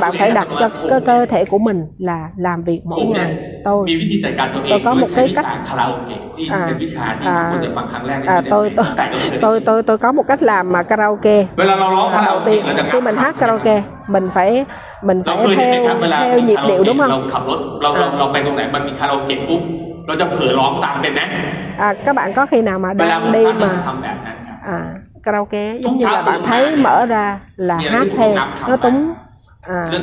Bạn phải đặt cho cơ, cơ thể của mình là làm việc mỗi ngày tôi มีวิธีจัดการตัวเอง tôi có ด้วย một ใช้ cái วิ cách ชาคาราโอเกะนี่ à, เป็นวิชาที่ à, คนจะฟังครั้งแรกใน à, ชีวิต tôi tôi แต่ก็ไม่เคย tôi tôi tôi có một cách làm mà karaoke เวลาเราร้องคาราโอ đầu เกะ tiên เราจะ khi mình hát karaoke mình phải mình เรา phải เคยเห็นไหม theo ครับเวลา theo มี nhịp คาราโอ điệu เกะ đúng เรา không ขับรถเราเราเราไปตรงไหนมันมีคาราโอเกะปุ๊บเราจะเผลอร้องตามเป็นไหม à, các bạn có khi nào mà เวลา đang ผม đi ฟัง mà ทำแบบนั้นครับ à, karaoke giống như Thúng là tháo bạn từ thấy ngoài. mở ra là Nghĩa hát là theo ngáp nó thầm túng à, เรื่อ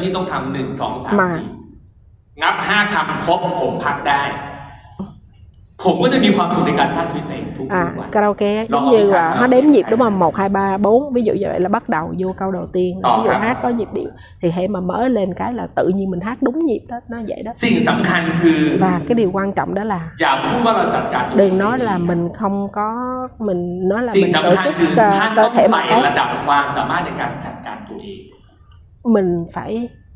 งที่ต้องทำหนึ่งสองสาม มา สี่งับห้าคำครบผมพักได้ ผมก็จะมีความสุขในการสร้างชีวิตในทุก à วัน karaoke Đó, giống cái như sao là sao? nó đếm nhịp Sao? đúng không một hai ba bốn ví dụ như vậy là bắt đầu vô câu đầu tiên Đó, ví dụครับ hát có nhịp điệu thì hãy mà mở lên cái là tự nhiên mình hát đúng nhịp đó nó vậy đó สิ่งสำคัญคือ và cái điều quan trọng đó là อย่าพูดว่าเราจัดการตัวเอง đừng nói là mình không có mình nói là สิ่ง mình สำ tổ คัญ chức คือ uh, ท่าน cơ ต้อง thể ไต่ mà tốt ระดับความสามารถในการจัดการตัวเอง mình phải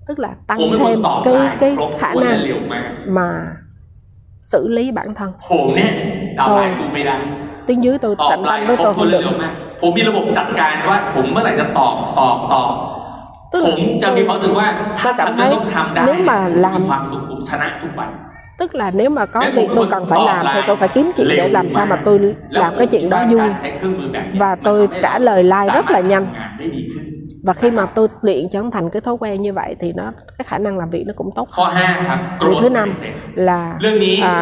tức là ผ tăng มเป็นคน thêm ตอบ cái ได้ cái ครบ khả ถ้วนและ năng เร็วมาก mà xử lý bản thân ผมเนี่ยดาวน์ไลน์ Thôi. สู้ไม่ได้ tiếng dưới tôi ตอบ cạnh ไล tranh น์ với ครบ tôi ถ้วน không และ được เร็วมาก ผมมีระบบจัดการว่า ผมเมื่อไหร่จะตอบตอบตอบ tức ผ là มจะมีความรู้สึกว่าถ้า tôi cảm ทำเรื่อง thấy ต้องทำได้ nếu mà ผมมี làm ความสุขผมชนะทุกวัน tức là nếu mà có Nếu việc một tôi người cần phải tỏ làm thì lại tôi phải kiếm chuyện để liệu làm sao mà. mà tôi แล้ว làm cái chuyện đó ผมคิด vui ว่าการใช้เครื่องมือแบบเนี้ย và มัน tôi ทำให้ trả lời like สา rất มาร là ถ nhanh ทำงานได้ดีขึ้น và khi mà tôi luyện trở thành cái thói quen như vậy thì nó cái khả năng làm việc nó cũng tốt ข้อ5ครับ điều growth thứ năm mindset là เรื่องนี้ à,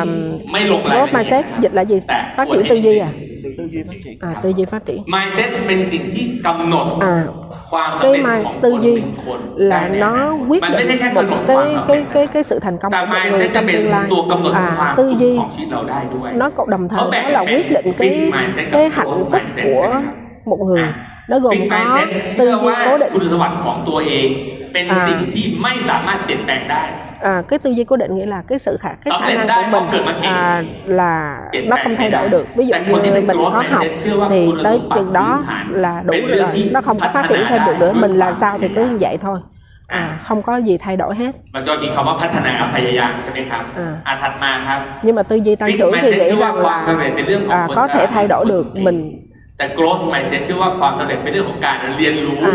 ไม่ลงรายละ growth เอียด mindset นะครับ dịch là gì แต่ phát ควร triển ให้ tư duy à tư duy phát triển à tư duy phát triển mindset เป็นสิ่งที่กำหนด à ความสำ cái เร็จ mind ของค tư น duy เป็นคน là ได้ในอ nó นาคต quyết มันไม่ได้ định แค่ một กำหนดความ cái สำเร็ cái จ cái cái sự thành công แต่ của một người mindset จะ trong เป็น tương lai ตัวกำหนดความ à, tư สุข duy ของชีวิตเราได้ด้วย nó cũng đồng thời Có vẻ nó là là quyết định cái fixed mindset cáiกับ hạnh growth phúc mindset của ใช่ไหมครับ một người À. nó gồm Fixed có mindset tư เชื่อ duy ว่า cố định คุณสมบัติของตัวเอง เป็น อ่า สิ่งที่ไม่สามารถเปลี่ยนแปลงได้ à, cái tư duy cố định nghĩa là cái sự khả cái Sắp khả lên năng đai của không mình cần mà kịp. à, là Kiện nó bạch không thay này đổi đã. được ví dụ Tạiคนที่ như เป็น mình growth có học mindset เชื่อว่า thì คุณ tới สมบัติ chừng đó พื้นฐาน là đủ เป็นเรื่อง rồi ที่ nó không có พัฒ phát นา triển thêm được ได้ nữa ด้วย mình ควา là ม sao thì พ cứ ยายาม như vậy thôi à, không có gì thay đổi hết มันก็มีคำว่าพัฒนากับพยายามใช่ไหมครับ อ่า อ่ะถัดมาครับ nhưng mà tư duy tăng Fixed trưởng thì mindset nghĩ เชื่อว่า rằng ความสำ là เร็จเป็นเรื่องของ à, คน có ฉลา thể ด thay đổi được คนเก่ง mình แต่ growth mindset เชื่อว่าความสำเร็จเป็นเรื่องของการเรียนรู้ à,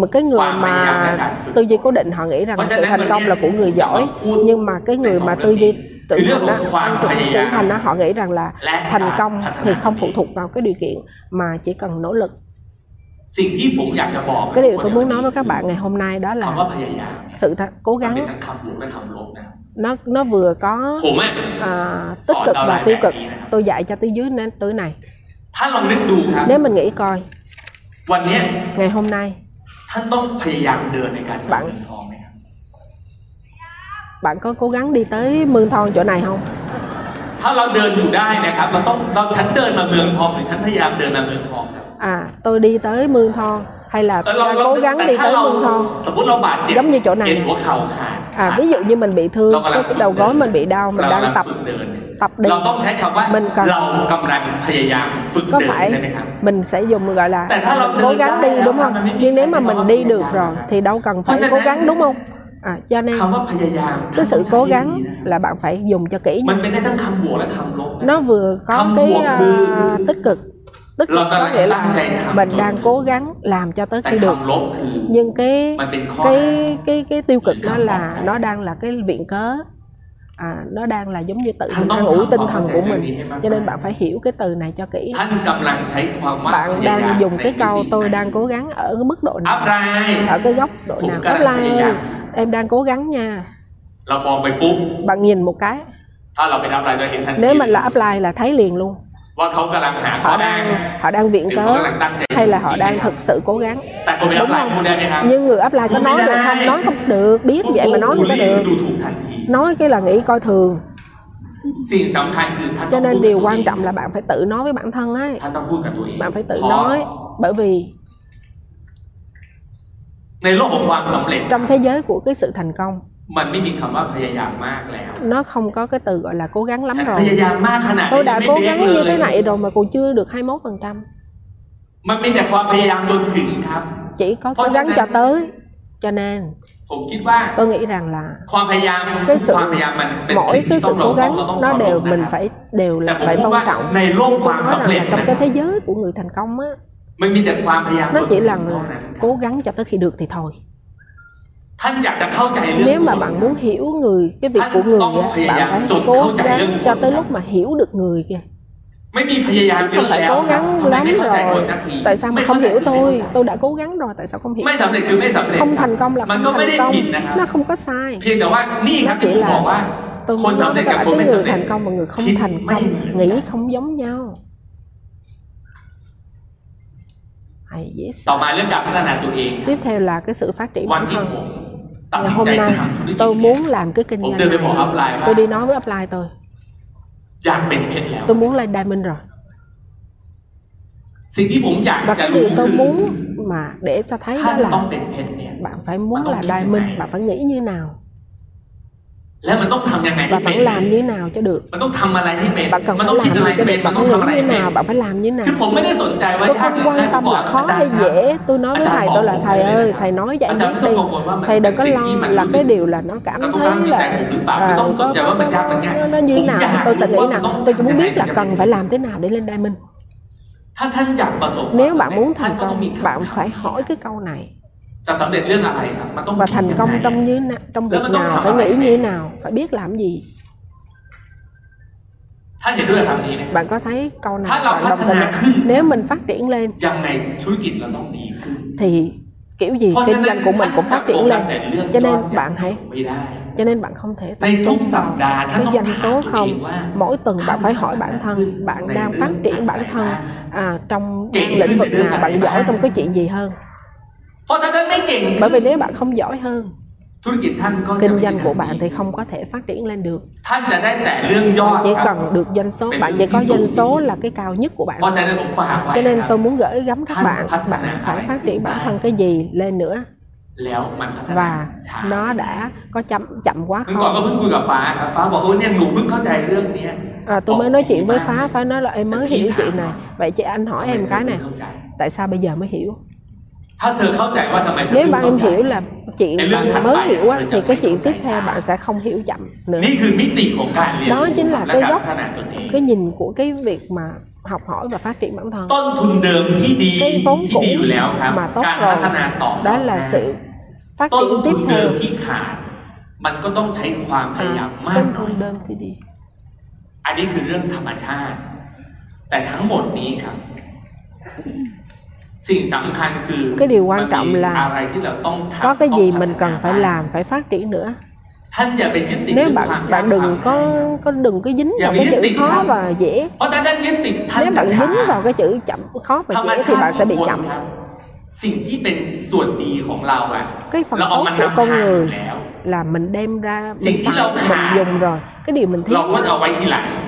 một cái người Khoa mày làm mà ra cả. tư duy cố định họ nghĩ rằng Có cho sự nên thành mình công nghe- là của người giỏiพูด nhưng mà cái người ในสอง mà เรื่ tư องนี้ duy คือ trưởng เรื่อง thành ของ đó ความ tăng พ trưởng ยายาม trưởng thành đó họ nghĩ rằng là และ thành การ công พัฒนา thì không ตัว phụ เอง thuộc vào cái điều kiện mà chỉ cần nỗ lực สิ่งที่ผมอยากจะบอก cái điều tôi muốn nói với các bạn ngày hôm nay đó คำ là ว่าพยายาม sự th- cố มันเป็น gắng ทั้งคำบวกและคำลบนะ nó nó vừa có ผมอ่ะ à, tích Sỏi cực đau và lại tiêu mẹ cực đi nào. tôi dạy cho tới dưới nên tới này ถ้าลองนึกดูครับ nếu mình nghĩ coi วันเนี้ย ngày hôm nay ท่านต้องพยายามเดินในการหา บัง เงินทองไหมครับ bạn có cố gắng đi tới mương thon chỗ này không ถ้าเราเดินอยู่ได้นะครับ เราต้องเราฉันเดินมาเมืองทองหรือฉันพยายามเดินมาเมืองทองครับ à tôi đi tới mương thon hay là เออเรา đang เรา cố gắng แต่ đi ถ้า tới เรา mương thon สมมติเราบาดเจ็บ giống như chỗ này เอ็น nè. หัวเข่าขาด à ví dụ như mình bị thương เรากำลั cái, ง cái đầu gối mình bị đau mình เรา đang กำลัง tập ฝึกเดินเนี่ย tập đi เราต้องใช้คำว่า มันกำ เรากำลังพยายามฝึก có เดิน phải ใช่ไหมครับ mình sẽ dùng gọi là Tại sao à,เรา cố đưa gắng ra đi đó đúng mà không mình mới nhưng biết nếu mà sai mình sao đi mà được mình rồi làm. thì đâu cần phải cho cố nên- gắng đúng không à, cho nên คำว่าพยายาม cái sự ท่าน cố ต้องใช้ gắng ดีๆนะ là bạn phải dùng cho kỹ มัน nha เป็นได้ทั้งคำบวกและคำลบนะ nó vừa có Không cái buộc à, thư. tích cực tức là có nghĩa là mình đang cố gắng làm cho tới khi được. nhưng cái cái cái cái tiêu cực đó là nó đang là cái viện cớ. À, nó đang là giống như tự mình đang ủi tinh thần của mình. cho nên bạn phải hiểu cái từ này cho kỹ. Bạn đang dùng cái câu tôi đang cố gắng ở cái mức độ nào? Ở cái góc độ nào? đó em đang cố gắng nha. Bạn nhìn một cái. Nếu mình là apply là thấy liền luôn họ đang họ đang viện cớ hay là họ đang thực sự cố gắng? Đúng không? nhưng người apply có nói được không? Nói không được biết vậy mà nói không có được. nói cái là nghĩ coi thường. Cho nên điều quan trọng là bạn phải tự nói với bản thân ấy. Bạn phải tự nói bởi vì trong thế giới của cái sự thành công มันไม่มีคําว่าพยายามมากแล้ว nó không có cái từ gọi là cố gắng lắm rồi. พยายามมากขนาด tôi đã cố gắng như thế này rồi mà còn chưa được 21 phần trăm. มันมีแต่ความพยายามจนถึงครับ chỉ có cố gắng cho tới cho nên. Tôi nghĩ rằng là cái sự mỗi cái sự cố gắng nó đều mình phải đều là phải tôn trọng. Này luôn. nói rằng là trong cái thế giới của người thành công á nó chỉ là cố gắng cho tới khi được thì thôi nếu mà bạn muốn hiểu người cái việc của người á, bạn phải cố gắng cho tới lúc mà hiểu được người kìa. Không phải cố gắng lắm rồi. tại sao mà không hiểu tôi? tôi đã cố gắng rồi tại sao không hiểu không thành công là không thành công. nó không có sai. Nó chỉ là tôi muốn nói với cái người thành công và người không thành công nghĩ không giống nhau. ต่อมาเรื่องการพัฒนาตัวเอง tiếp theo là cái sự phát triển bản thân. Và hôm nay tôi muốn làm cái kinh doanh này. Tôi đi nói với apply tôi. Tôi muốn lên Diamond rồi. Và cái điều tôi muốn mà để cho thấy đó là bạn phải muốn là Diamond, bạn phải nghĩ như nào và bạn làm như thế nào cho được? Bạn cần phải làm gì cho được? Bạn phải nghĩ như thế nào? Bạn phải làm như thế nào? Tôi không quan tâm là khó hay dễ. Tôi nói với thầy tôi là thầy ơi thầy nói cho em biết đi. thầy đừng có lo là cái điều là nó cảm thấy là à, có, nó, nó, nó như thế nào? tôi sẽ nghĩ là tôi cũng muốn biết là cần phải làm thế nào để lên diamond. Nếu bạn muốn thành công bạn phải hỏi cái câu này và thành công trong như trong việc nào phải nghĩ như thế nào phải biết làm gì? Bạn có thấy câu này bạn đồng tình nếu mình phát triển lên. Thì kiểu gì kinh doanh của mình cũng phát triển lên. Cho nên bạn hãy cho nên bạn không thể tập trung cái doanh số không. Mỗi tuần bạn phải hỏi bản thân bạn đang phát triển bản thân à, trong lĩnh vực nào bạn giỏi trong cái chuyện gì hơn bởi vì nếu bạn không giỏi hơn kinh doanh của bạn thì không có thể phát triển lên được. Bạn chỉ cần được doanh số bạn chỉ có doanh số là cái cao nhất của bạn cho nên tôi muốn gửi gắm các bạn bạn phải phát triển bản thân cái gì lên nữa. Và nó đã có chậm chậm quá không? à, tôi mới nói chuyện với phá phá nói là em mới hiểu chuyện này. vậy chị anh hỏi em cái này tại sao bây giờ mới hiểu? nếu bạn em hiểu là chuyện bạn mới hiểu á, thì cái chuyện tiếp theo bạn sẽ không hiểu chậm nữa. Đó chính là cái gốc cái nhìn của cái việc mà học hỏi và phát triển bản thân. Cái vốn cũ mà tốt rồi đó là sự phát triển tiếp theo มันก็ต้องใช้ความพยายามมากหน่อยอันนี้คือเรื่องธรรมชาติ แต่ทั้งหมดนี้ครับ cái điều quan trọng là có cái gì mình cần phải làm phải phát triển nữa. nếu bạn bạn đừng có có đừng có dính vào cái chữ khó và dễ. nếu bạn dính vào cái chữ chậm khó và dễ thì bạn sẽ bị chậm. cái phần tốt của con người là mình đem ra mình xài mình dùng rồi. Cái điều mình thiếu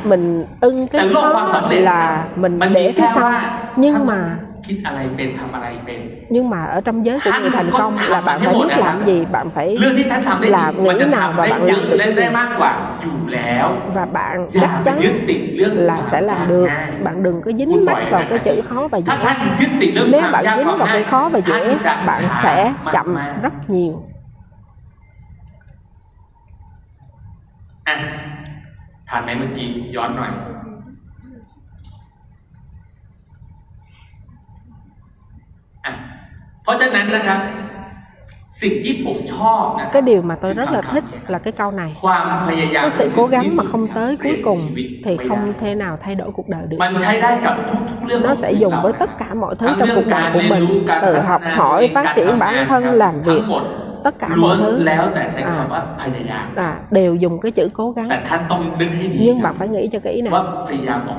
mình ưng cái khó là mình để phía sau. nhưng mà คิดอะไรเป็นทําอะไรเป็น nhưng mà ở trong giới của người thành công là bạn phải biết làm gì bạn phải làm nghĩ nào và bạn làm được cái gì và bạn chắc chắn là sẽ làm được bạn đừng có dính mắt vào cái chữ khó và dễ nếu bạn dính vào cái khó và dễ bạn sẽ chậm rất nhiều à ถามแม่เมื่อกี้ย้อนหน่อย เพราะฉะนั้นนะครับสิ่งที่ผมชอบนะ cái điều mà tôi rất là thích là cái câu này cái sự cố gắng mà không tới cuối cùng thì không thể nào thay đổi cuộc đời được nó sẽ dùng với tất cả mọi thứ trong cuộc đời của mình từ học hỏi phát triển bản thân làm việc tất cả mọi thứ à, à, đều dùng cái chữ cố gắng nhưng bạn phải nghĩ cho kỹ này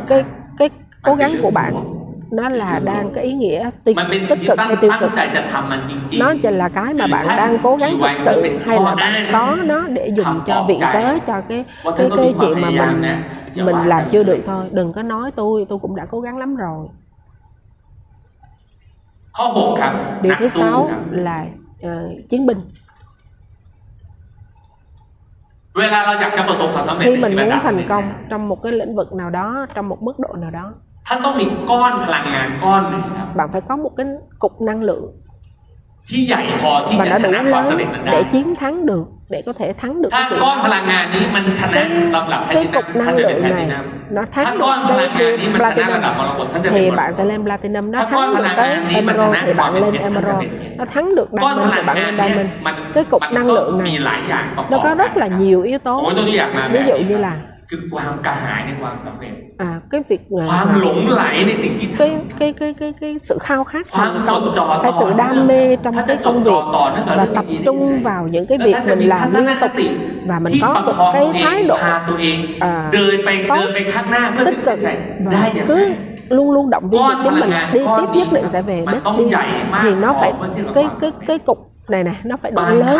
cái cái cố gắng của bạn nó là đang cái ý nghĩa tích, tích cực hay tiêu cực? nó chỉ là cái mà bạn đang cố gắng thực sự hay là bạn có nó để dùng cho viện cớ cho cái cái cái chuyện mà mình mình làm chưa được thôi. Đừng có nói tôi tôi cũng đã cố gắng lắm rồi. Điều thứ sáu là uh, chiến binh. Khi mình muốn thành công trong một cái lĩnh vực nào đó trong một mức độ nào đó ท่านต้องมีก้อนพลังงานก้อนหนึ่งครับ bạn phải có một cái cục năng lượng ที่ใหญ่พอที่ để chiến thắng được để có thể thắng được ถ้า năng lượng này nó thắng được bạn sẽ lên platinum nó thắng được phản sẽ lên emerald nó thắng được bạn งาน lên diamond. cái cục năng lượng này nó có rất là nhiều yếu tố. Ví dụ như là คือความกระหายในความสําเร็จ à cái việc ความหลงไหลในสิ่งที่ cái cái cái cái cái sự khao khát ความจดจ่อต่อ cái sự đam mê trong cái công việc và tập trung vào những cái việc mình làm liên tục và mình có một cái thái độ à, tốt tích cực và cứ luôn luôn động viên chính mình. đi tiếp nhất định sẽ về đích đi thì nó phải cái cái cái cục này nè nó phải đủ lớn.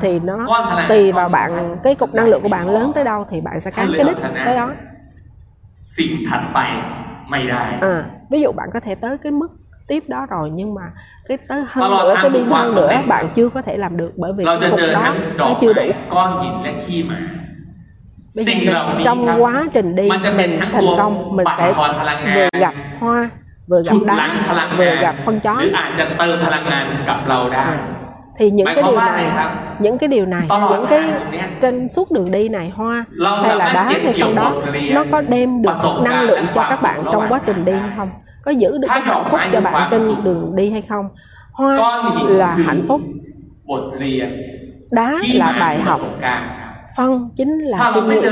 Thì nó tùy vào bạn cái cục năng lượng của bạn lớn tới đâu thì bạn sẽ cán cái đích tới đó. À, ví dụ bạn có thể tới cái mức tiếp đó rồi nhưng mà cái tới hơn nữa cái đi hơn nữa bạn chưa có thể làm được bởi vì cái cục đó nó chưa đủ. con nhìn lẽ bây giờ trong quá trình đi mình thành công mình sẽ vừa gặp hoa vừa gặp đá vừa gặp phân chó หรืออาจจะเติมพลังงานกับเราได้ thì những cái điều này những cái điều này những cái trên suốt đường đi này hoa hay là đá hay phân đó nó có đem được năng lượng cho các bạn trong quá trình đi không? Có giữ được cái hạnh phúc cho bạn trên đường đi hay không? Hoa là hạnh phúc. đá là bài học phân chính là cái mùi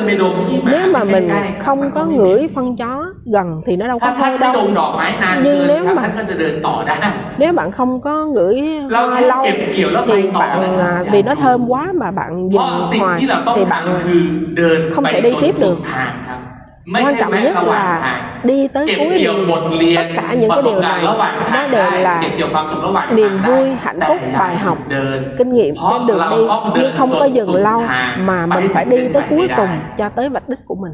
nếu mà mình không có ngửi phân chó gần thì nó đâu có hơi đâu. nhưng nếu mà nếu bạn không có ngửi hoa lâu thì bạn à, vì nó thơm quá mà bạn dừng ngoài thì bạn không thể đi tiếp được quan trọng nhất là đi tới cuối đường tất cả những cái điều này nó đều là niềm vui hạnh phúc bài học kinh nghiệm trên đường đi nhưng không có dừng lâu mà mình phải đi tới cuối cùng cho tới vạch đích của mình.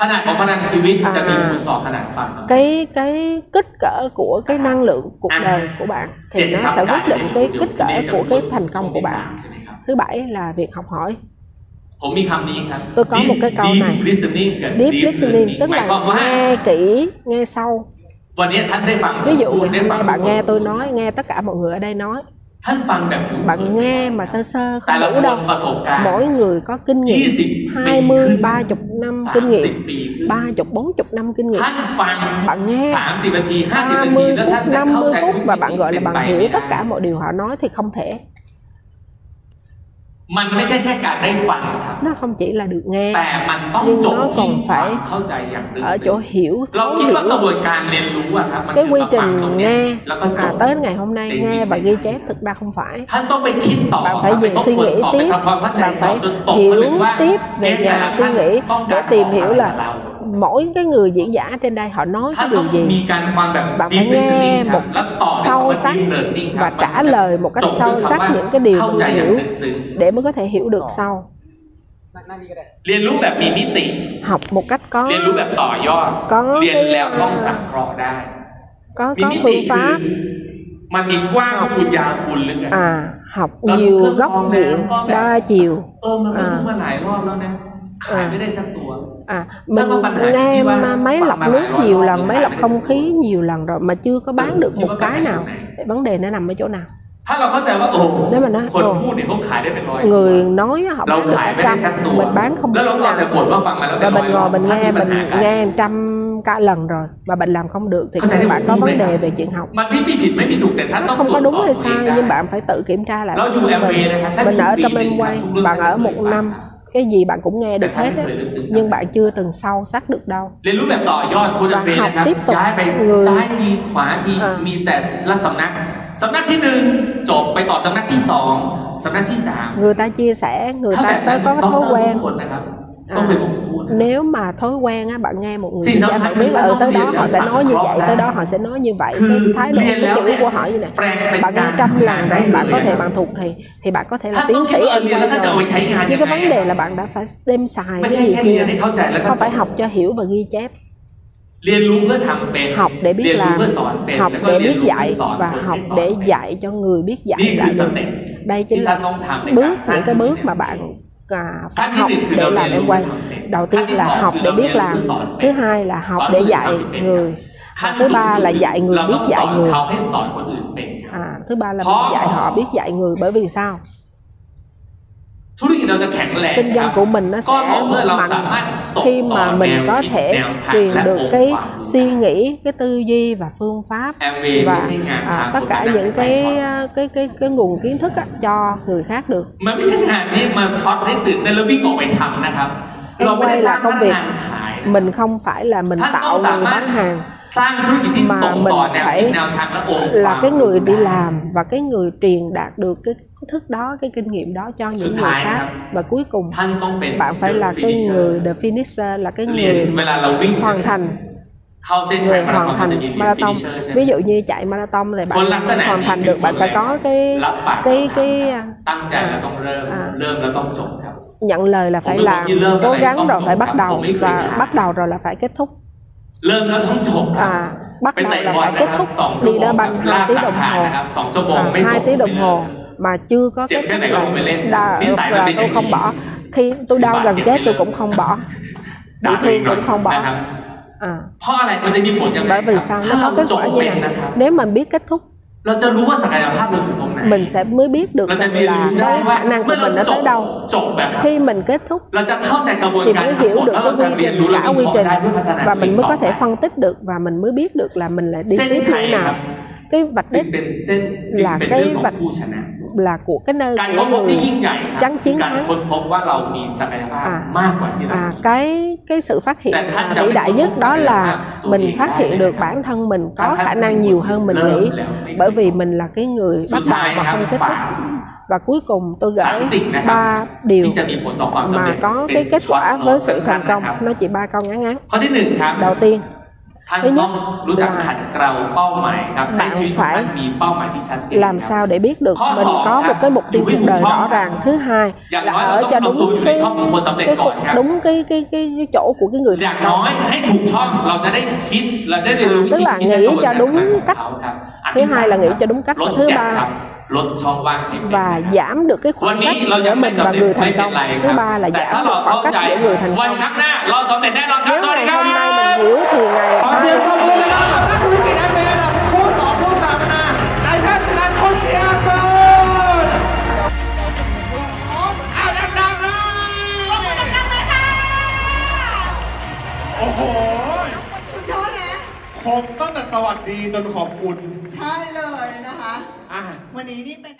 ขนาดของพลังชีวิตจะมีผลต่อขนาดความสัมพันธ์ à, cái cái kích cỡ của cái năng lượng cuộc đời của bạn thì nó sẽ quyết định cái kích cỡ của cái thành công của bạn. thứ bảy là việc học hỏi tôi có một cái câu này. deep listening tức là nghe kỹ nghe sâu. Ví dụ ngày bạn nghe tôi nói nghe tất cả mọi người ở đây nói. Bạn nghe mà sơ sơ không đủ đâu. Mỗi người có kinh nghiệm. 20, 30 năm kinh nghiệm. 30, 40 năm kinh nghiệm. Bạn nghe. 30 phút, 50 phút và bạn gọi là bạn hiểu tất cả mọi điều họ nói thì không thể. มันไม่ใช่แค่การได้ฟังครับ nó không chỉ là được nghe แต่มันต้องจบ nó ที่ còn ฟัง phải เข้าใจอย่างลึก ở ซึ้ chỗ ง hiểu เรา thấu คิด hiểu ว่ากระบวนการเรียนรู้อะครับมัน cái คือ quy เราฟัง trình ตรงเนี้ย nghe แล้วก็จ à, บ tới ngày hôm nay nghe và ghi chép thực ra không phải ท่านต้องไปคิดต่อครั bạn บ phải ไป về ทบ suy ทวน nghĩ ต่อไป tiếp ทำความเข้าใจ bạn ต่อ phải จนตกผลึ hiểu กว่า tiếp เก về สแต่ nhà ละ suy ท่าน nghĩ ต้องกา để ร tìm hiểu อะไรกับเรา là mỗi cái người diễn giả trên đây họ nói cái điều gì? Bạn phải nghe một cách sâu sắc và trả lời một cách sâu sắc những cái điều mình hiểu để mới có thể hiểu được sâu เรียนรู้แบบมีมิติ học một cách có เรียนรู้แบบต่อยอด có เรียนแล้วต้องสังเคราะห์ได้ ờ, có có phương pháp. มันมีกว้างคูณยาวคูณลึกอ่ะ học à, nhiều góc diện đa chiều. เออมันไม่รู้มาหลายรอบแล้วนะ ขายไม่ได้สักตัว à mình có bạn Hải nghe chi qua ma- máy phạm lọc mà nước lại lo nhiều lo lần được máy xài lọc đấy. không khí nhiều lần rồi mà chưa có bán được chi một qua cái bạn nào Hải này. vấn đề nó nằm ở chỗ nào ถ้าเราเข้าใจว่าโอ้ nếu mà nói คน ồ, พูดเนี่ยเขาขายได้เป็นร้อย người nói họ เรา bán được ขาย cả ไม่ได้ trăm สักตัว mình bán không แล้ว biết เราก็เอาแต่ nào บ่นว่าฟังมาแล้วเป็ và นร้อย mình รอ ngồi บ mình ถ้า nghe มีปัญ mình หากัน nghe trăm cả lần rồi mà bạn làm không được thì Có thể bạn là có một vấn này. đề về chuyện học มันไม่มีผิดไม่มีถูกแต่ท่าน nó ต้อง không ตร có วจ đúng สอบ hay ตัวเอง sai ได้ nhưng bạn phải tự kiểm tra lại Nó bản dù thân em về mình này, hắn mình ta ở dù trong vì em mình quay không luôn bạn phải ở một luyện năm bản. cái gì bạn cũng nghe được Tại hết sao á mình phải luyện dựng nhưng bản? bạn chưa từng sâu sắc được đâu เรียนรู้แบบต่อยอดคนจะเป็น và học นะครับ tiếp tục ย้ายไป người ซ้ายทีขวาที อ่ามี มีแต่ละสำนักสำนักที่หนึ่งจบไปต่อสำนักที่สองสำนักที่สาม người ta chia sẻ người ถ้าแบ ta บนั้น có ต้อง thói ต้องทุ quen กคนนะครับ ต้องเป็นผมทุกคนนะครับ nếu mà thói quen á bạn nghe một người Xin dạy sẵn bạn sàng biết là chúng ừ, ta tới không đó biết họ là sẽ sẵn nói như có vậy đã. tới đó họ sẽ nói như vậy Cứ cái thái độ liền cái léo kiểu nè, của họ như này แปลงเป็น bạn nghe การ trăm ทำงาน lần ได้ rồi เล bạn ย có thể นะครับ bạn thuộc thì thì bạn có thể làท่าน tiến ต้องคิด sĩ ว่าเออ em เรียนแล้ว quay ท่านจะเอาไป rồi ใช้งาน nhưng ยัง cái ไง vấn đề là bạn đã phải đem xài ไม่ cái ใช่ gì แค่เรีย kia นให้เข้าใจแล้วก็ không จ phải บ học cho hiểu và ghi chép เรียนรู้เพื่อทำเป็น học để เรีย biết นรู้ làm เพื่อสอนเป็น học แล้วก็ để เรียน biết รู้เพื่อ dạy สอน và คนให้ học สอน để เป็น dạy cho người biết นี่ dạy คือ lại ส được เต็ป đây ที่ chính ท่าน là ต้องทำใน bước การสร้าง những cái ชีวิต bước เนี่ย mà bạn à, phải học để làm em quay đầu tiên là học để biết làm thứ hai là học để dạy người. và thứ ba là dạy người biết dạy người. à, thứ ba là mình dạy họ biết dạy người bởi vì sao? kinh ครับ doanh của mình nó ก็ sẽ ต่อเมื่อเรา mạnh สามารถส่ง khi ต่อ mà แน mình ว có คิด thể แนวทาง truyền และ được องค์ cái ความรู้ suy nghĩ cái tư duy và phương pháp แอมเวย์ไม่ và ใช่งาน à, ทาง tất คน cả มานั่ง những ไฟ cái ช็อต à, cái cái cái nguồn kiến thức á, cho người khác được มันไม่ใช่งานที่มาช็อตให้ตื่นเต้นแล้ววิ่งออกไปทำนะครับ Em เราไม่ได้ quay สร้าง là พ công นัก việc งานขายนะ mình không phải là mình ท่านต้อ tạo งสา người มารถ bán hàng mà mình phải là cái người đi làm và cái người truyền đạt được cái thức đó cái kinh nghiệm đó cho những người khác. và cuối cùng bạn phải là cái người the finisher là cái người hoàn thành. Người hoàn thành marathon. ví dụ như chạy marathon thì bạn hoàn thành được bạn sẽ có cái cái cái à, à, nhận lời là phải làm cố gắng rồi phải bắt đầu và bắt đầu rồi là phải kết thúc เริ่มแล้วต้องจบครับ à bắt เป็น đầu เตะ là บอล phải นะ kết ครับ thúc สองชั่ว đi โมง đá แบบ banh ลา hai ก tiếng สัง đồng ขาร hồ นะครับสองชั่วโมง à, ไม่จ hai บ tiếng đồng ไม่เลิ hồ ก mà chưa có Chịu kết cái thúc này là, không phải lên. đa, Đi xài là là bên tôi này không thì- bỏ khi tôi Thì đau bạn gần chịu chết cái tôi lương. cũng không bỏ ด่า bị ตัวเอง thương หน่อย cũng không bỏ นะครับ à เพราะอะไรมันจะมีผลยังไง bởi ค vì รับ sao ถ้า nó เรา có kết จบ quả เป็ như น này นะครับ nếu mình biết kết thúc เราจะรู้ว่าศักยภาพเราอยู่ตรงไหน mình sẽ mới biết được rằng là cái khả năng của mình nó tới đâu. khi mình kết thúc thì mới hiểu được cái quy trình cả quy trình. và mình mới có thể phân tích được và mình mới biết được là mình lại đi tiếp như nào cái vạch đích là cái vạch รื่องของ vạch ผู้ชนะ là của cái nơi การ của ค้นพบที่ người ยิ่งใหญ่ครับ chắn คือ chiến การ thắng ค้นพบว่าเรามีศักยภาพ อ่าม มากกว่าที่เรา à, cái cái sự phát hiện Tại Thanh mà chồng vĩ đại không nhất có đó phải là là tụi mình hiện phát đại hiện này được nè. bản thân mình có Thanh- khả Thanh năng mình nhiều cũng hơn mình lơ nghĩ lẹo mấy bởi cái vì không. mình là cái người Sự bắt đầu thay màครับ không kết thúc phải. và cuối cùng tôi สาม gửi สิ่งนะครับ ba điều ที่จะมีผลต่อความสำ mà เร็จ có เป็ cái น kết ช็อต quả โน้ với ต sự สั้น thành ๆนะครับ công nó chỉ ba câu ngắn ngắn ข้อที่หนึ่งครับ đầu tiên ท่าน Thứ nhất là bạn phải làm sao để biết được mình có một cái mục tiêu cuộc đời rõ ràng. Thứ hai là ở cho đúng cái cái đúng cái cái cái chỗ của cái người thành công. Tức là nghĩ cho đúng cách. Thứ hai là nghĩ cho đúng cách và thứ ba và giảm được cái khoảng cách giữa mình và người thành công thứ ba là giảm được khoảng cách giữa người thành công nếu ngày hôm nay mình hiểu thì ngày mai Oh. คงตั้งแต่สวัสดีจนขอบคุณ ใช่เลยนะคะ อะ วันนี้นี่เป็น